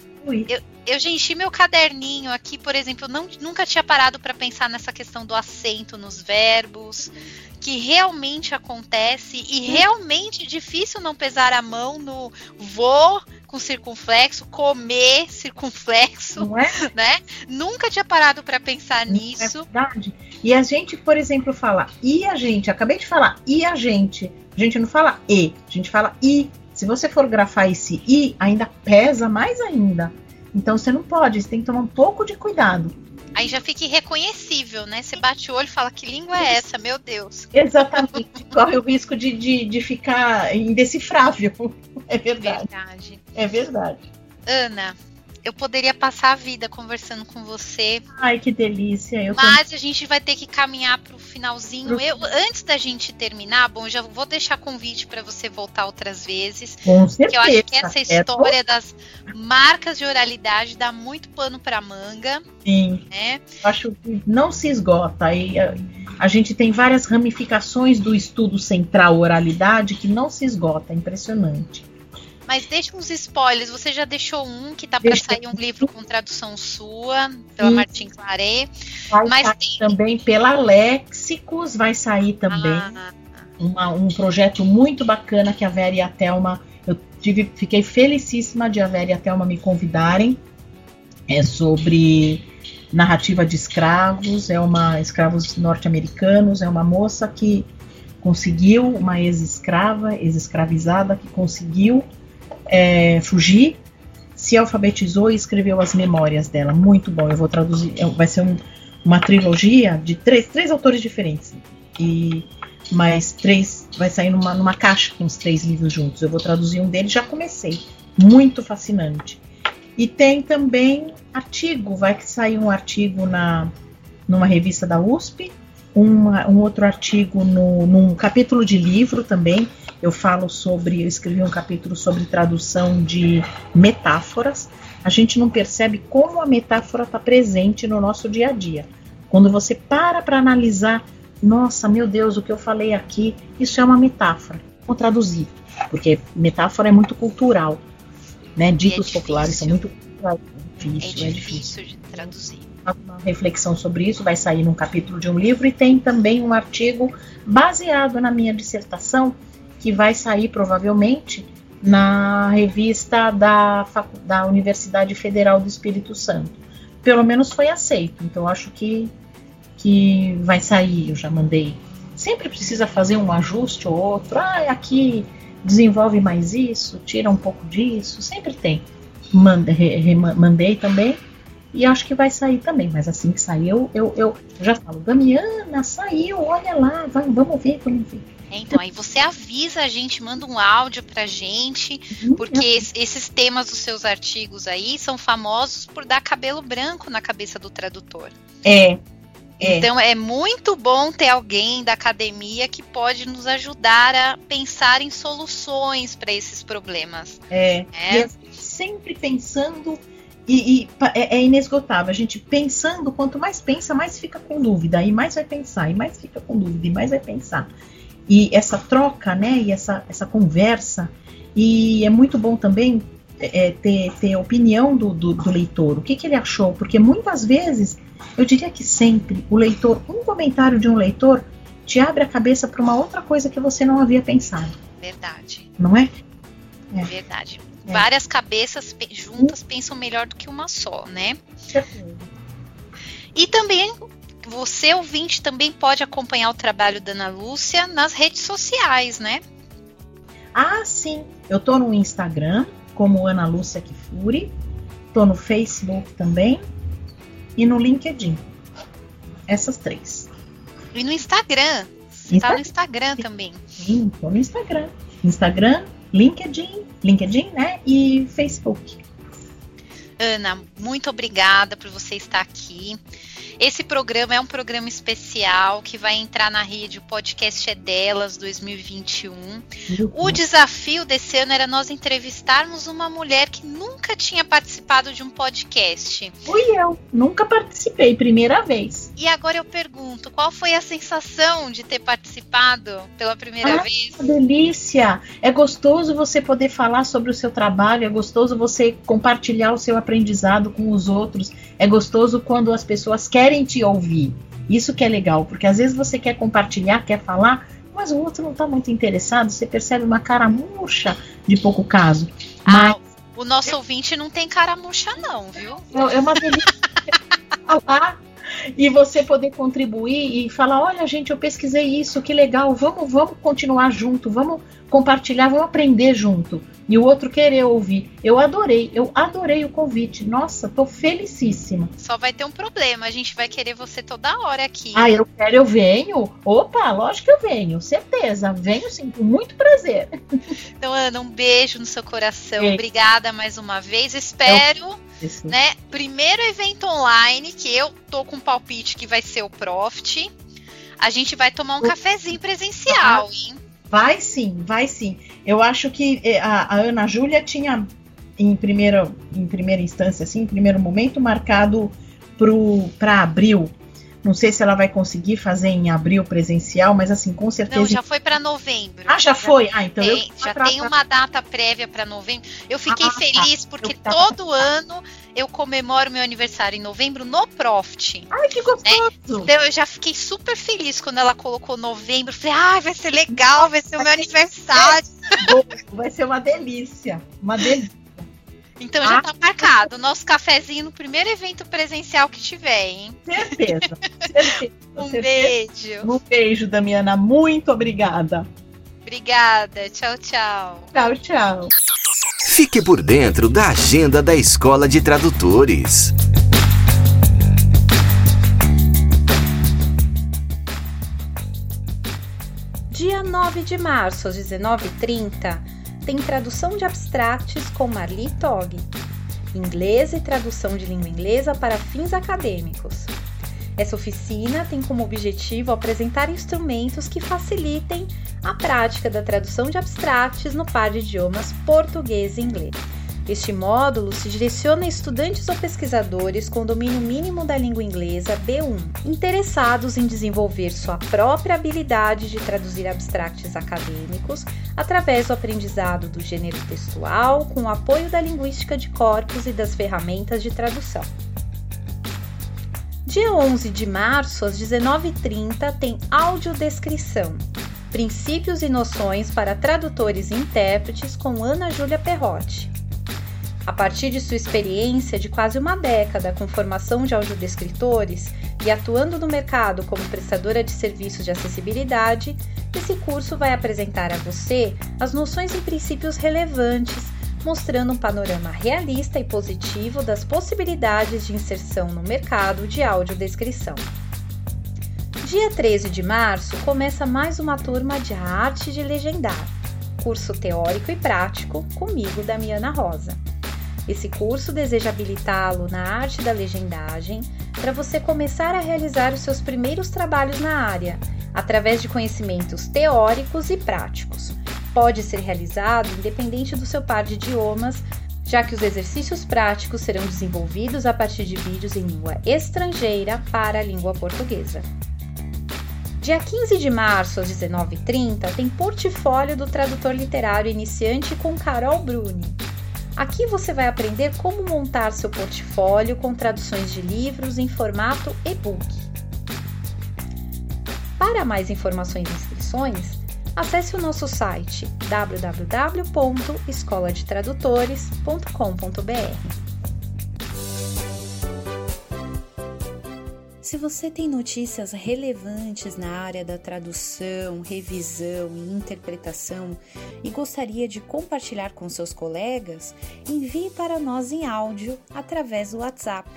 eu, eu já enchi meu caderninho aqui, por exemplo, eu não, nunca tinha parado para pensar nessa questão do acento nos verbos, que realmente acontece e realmente difícil não pesar a mão no vou com circunflexo, comer circunflexo, Não é? né? Nunca tinha parado para pensar Não é nisso. É verdade. E a gente, por exemplo, fala e a gente, acabei de falar e a gente. A gente não fala e, a gente fala e. Se você for grafar esse i, ainda pesa mais ainda. Então você não pode, você tem que tomar um pouco de cuidado. Aí já fica irreconhecível, né? Você bate o olho e fala que língua é essa, meu Deus. Exatamente. Corre o risco de, de, de ficar indecifrável. É verdade. verdade. É verdade. Ana, eu poderia passar a vida conversando com você. Ai, que delícia. Eu mas a gente vai ter que caminhar para o finalzinho. Eu, antes da gente terminar, bom, já vou deixar convite para você voltar outras vezes. Com certeza. eu acho que essa história é das marcas de oralidade dá muito pano para manga. Sim. Né? Acho que não se esgota. Aí a, a gente tem várias ramificações do estudo central oralidade que não se esgota. Impressionante. Mas deixa uns spoilers. Você já deixou um que tá para sair um livro com tradução sua, pela Sim. Martin Claret. Vai mas tem... também pela Léxicos, vai sair também. Ah. Uma, um projeto muito bacana que a Vera e a Thelma. Eu tive, fiquei felicíssima de a Vera e a Thelma me convidarem. É sobre narrativa de escravos, é uma escravos norte-americanos, é uma moça que conseguiu, uma ex-escrava, ex-escravizada, que conseguiu é, fugir, se alfabetizou e escreveu as memórias dela. Muito bom, eu vou traduzir, é, vai ser um, uma trilogia de três, três autores diferentes. E mais três, vai sair numa, numa caixa com os três livros juntos. Eu vou traduzir um deles, já comecei. Muito fascinante. E tem também artigo, vai que sair um artigo na, numa revista da USP, uma, um outro artigo no, num capítulo de livro também. Eu falo sobre, eu escrevi um capítulo sobre tradução de metáforas. A gente não percebe como a metáfora está presente no nosso dia a dia. Quando você para para analisar, nossa, meu Deus, o que eu falei aqui, isso é uma metáfora. Vou traduzir, porque metáfora é muito cultural, né? Ditos é populares são muito culturais. É difícil, é difícil de traduzir uma reflexão sobre isso, vai sair num capítulo de um livro, e tem também um artigo baseado na minha dissertação, que vai sair provavelmente na revista da, da Universidade Federal do Espírito Santo. Pelo menos foi aceito, então acho que, que vai sair, eu já mandei. Sempre precisa fazer um ajuste ou outro, ah, aqui desenvolve mais isso, tira um pouco disso, sempre tem. Mandei, mandei também e acho que vai sair também, mas assim que sair, eu, eu, eu já falo, Damiana, saiu, olha lá, vai, vamos ver, vamos ver. É, então, aí você avisa a gente, manda um áudio pra gente, uhum. porque esses temas dos seus artigos aí são famosos por dar cabelo branco na cabeça do tradutor. É. é. Então é muito bom ter alguém da academia que pode nos ajudar a pensar em soluções para esses problemas. É. é. É sempre pensando e, e é, é, inesgotável. A gente pensando, quanto mais pensa, mais fica com dúvida, e mais vai pensar, e mais fica com dúvida, e mais vai pensar. E essa troca, né, e essa, essa conversa, e é muito bom também é, ter, ter a opinião do, do, do, leitor, o que, que ele achou, porque muitas vezes, eu diria que sempre, o leitor, um comentário de um leitor te abre a cabeça para uma outra coisa que você não havia pensado. Verdade. Não é? É verdade. É. Várias cabeças juntas pensam melhor do que uma só, né? E também você, ouvinte, também pode acompanhar o trabalho da Ana Lúcia nas redes sociais, né? Ah, sim. Eu tô no Instagram, como Ana Lúcia Kifuri. Tô no Facebook também. E no LinkedIn. Essas três. E no Instagram. Você Insta tá no Instagram também. Sim, tô no Instagram. Instagram, LinkedIn, LinkedIn, né? E Facebook. Ana, muito obrigada por você estar aqui. Esse programa é um programa especial que vai entrar na rede O Podcast é Delas 2021. Uhum. O desafio desse ano era nós entrevistarmos uma mulher que nunca tinha participado de um podcast. Fui eu, nunca participei, primeira vez. E agora eu pergunto, qual foi a sensação de ter participado pela primeira ah, vez? delícia! É gostoso você poder falar sobre o seu trabalho, é gostoso você compartilhar o seu aprendizado com os outros, é gostoso quando as pessoas querem te ouvir. Isso que é legal, porque às vezes você quer compartilhar, quer falar, mas o outro não está muito interessado, você percebe uma cara murcha de pouco caso. Ah, mas... o nosso ouvinte não tem cara murcha, não, viu? É uma delícia falar e você poder contribuir e falar: olha, gente, eu pesquisei isso, que legal, vamos, vamos continuar junto, vamos compartilhar, vamos aprender junto e o outro querer ouvir. Eu adorei, eu adorei o convite. Nossa, tô felicíssima. Só vai ter um problema, a gente vai querer você toda hora aqui. Ah, eu quero, eu venho. Opa, lógico que eu venho, certeza. Venho sim, com muito prazer. Então, Ana, um beijo no seu coração. É. Obrigada mais uma vez. Espero, né? Primeiro evento online que eu tô com palpite que vai ser o Profit. A gente vai tomar um cafezinho presencial, hein? Vai sim, vai sim. Eu acho que eh, a, a Ana Júlia tinha, em primeira, em primeira instância, assim, em primeiro momento, marcado para abril. Não sei se ela vai conseguir fazer em abril presencial, mas assim, com certeza. Não, já foi para novembro. Ah, já, já foi? Ah, então tem, eu... Já tem uma data prévia para novembro. Eu fiquei ah, tá. feliz porque todo ano eu comemoro meu aniversário em novembro no Profit. Ai, que gostoso! Né? Então eu já fiquei super feliz quando ela colocou novembro. Falei, ah, vai ser legal, vai ser o meu aniversário. Vai ser uma delícia. Uma delícia. Então já tá marcado. Nosso cafezinho no primeiro evento presencial que tiver, hein? Certeza. certeza Um certeza. beijo. Um beijo, Damiana. Muito obrigada. Obrigada. Tchau, tchau. Tchau, tchau. Fique por dentro da agenda da Escola de Tradutores. Dia 9 de março, às 19h30, tem tradução de abstracts com Marli Tog. Inglês e tradução de língua inglesa para fins acadêmicos. Essa oficina tem como objetivo apresentar instrumentos que facilitem a prática da tradução de abstracts no par de idiomas português e inglês. Este módulo se direciona a estudantes ou pesquisadores com domínio mínimo da língua inglesa B1, interessados em desenvolver sua própria habilidade de traduzir abstracts acadêmicos através do aprendizado do gênero textual, com o apoio da linguística de corpos e das ferramentas de tradução. Dia 11 de março, às 19h30, tem audiodescrição. Princípios e noções para tradutores e intérpretes com Ana Júlia Perrotti. A partir de sua experiência de quase uma década com formação de audiodescritores e atuando no mercado como prestadora de serviços de acessibilidade, esse curso vai apresentar a você as noções e princípios relevantes, mostrando um panorama realista e positivo das possibilidades de inserção no mercado de audiodescrição. Dia 13 de março começa mais uma turma de Arte de Legendar, curso teórico e prático comigo, Damiana Rosa. Esse curso deseja habilitá-lo na arte da legendagem para você começar a realizar os seus primeiros trabalhos na área, através de conhecimentos teóricos e práticos. Pode ser realizado independente do seu par de idiomas, já que os exercícios práticos serão desenvolvidos a partir de vídeos em língua estrangeira para a língua portuguesa. Dia 15 de março, às 19h30, tem Portfólio do Tradutor Literário Iniciante com Carol Bruni. Aqui você vai aprender como montar seu portfólio com traduções de livros em formato e-book. Para mais informações e inscrições, acesse o nosso site www.escoladetradutores.com.br. Se você tem notícias relevantes na área da tradução, revisão e interpretação e gostaria de compartilhar com seus colegas, envie para nós em áudio através do WhatsApp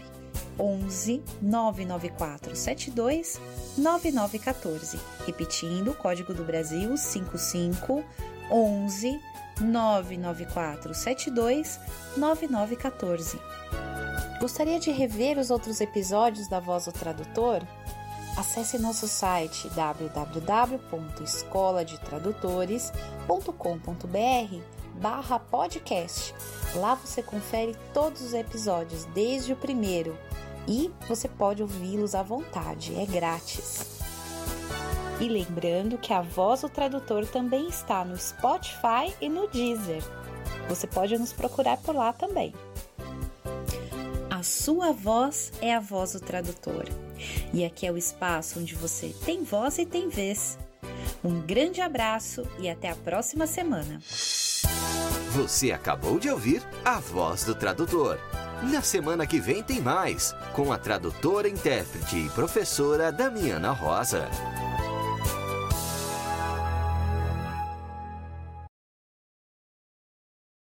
11 994 72 9914. Repetindo, o código do Brasil 55 11 994 72 9914. Gostaria de rever os outros episódios da Voz do Tradutor? Acesse nosso site www.escoladetradutores.com.br barra podcast. Lá você confere todos os episódios, desde o primeiro, e você pode ouvi-los à vontade, é grátis. E lembrando que a Voz do Tradutor também está no Spotify e no Deezer. Você pode nos procurar por lá também. A sua voz é a voz do tradutor. E aqui é o espaço onde você tem voz e tem vez. Um grande abraço e até a próxima semana. Você acabou de ouvir a voz do tradutor. Na semana que vem tem mais, com a tradutora, intérprete e professora Damiana Rosa.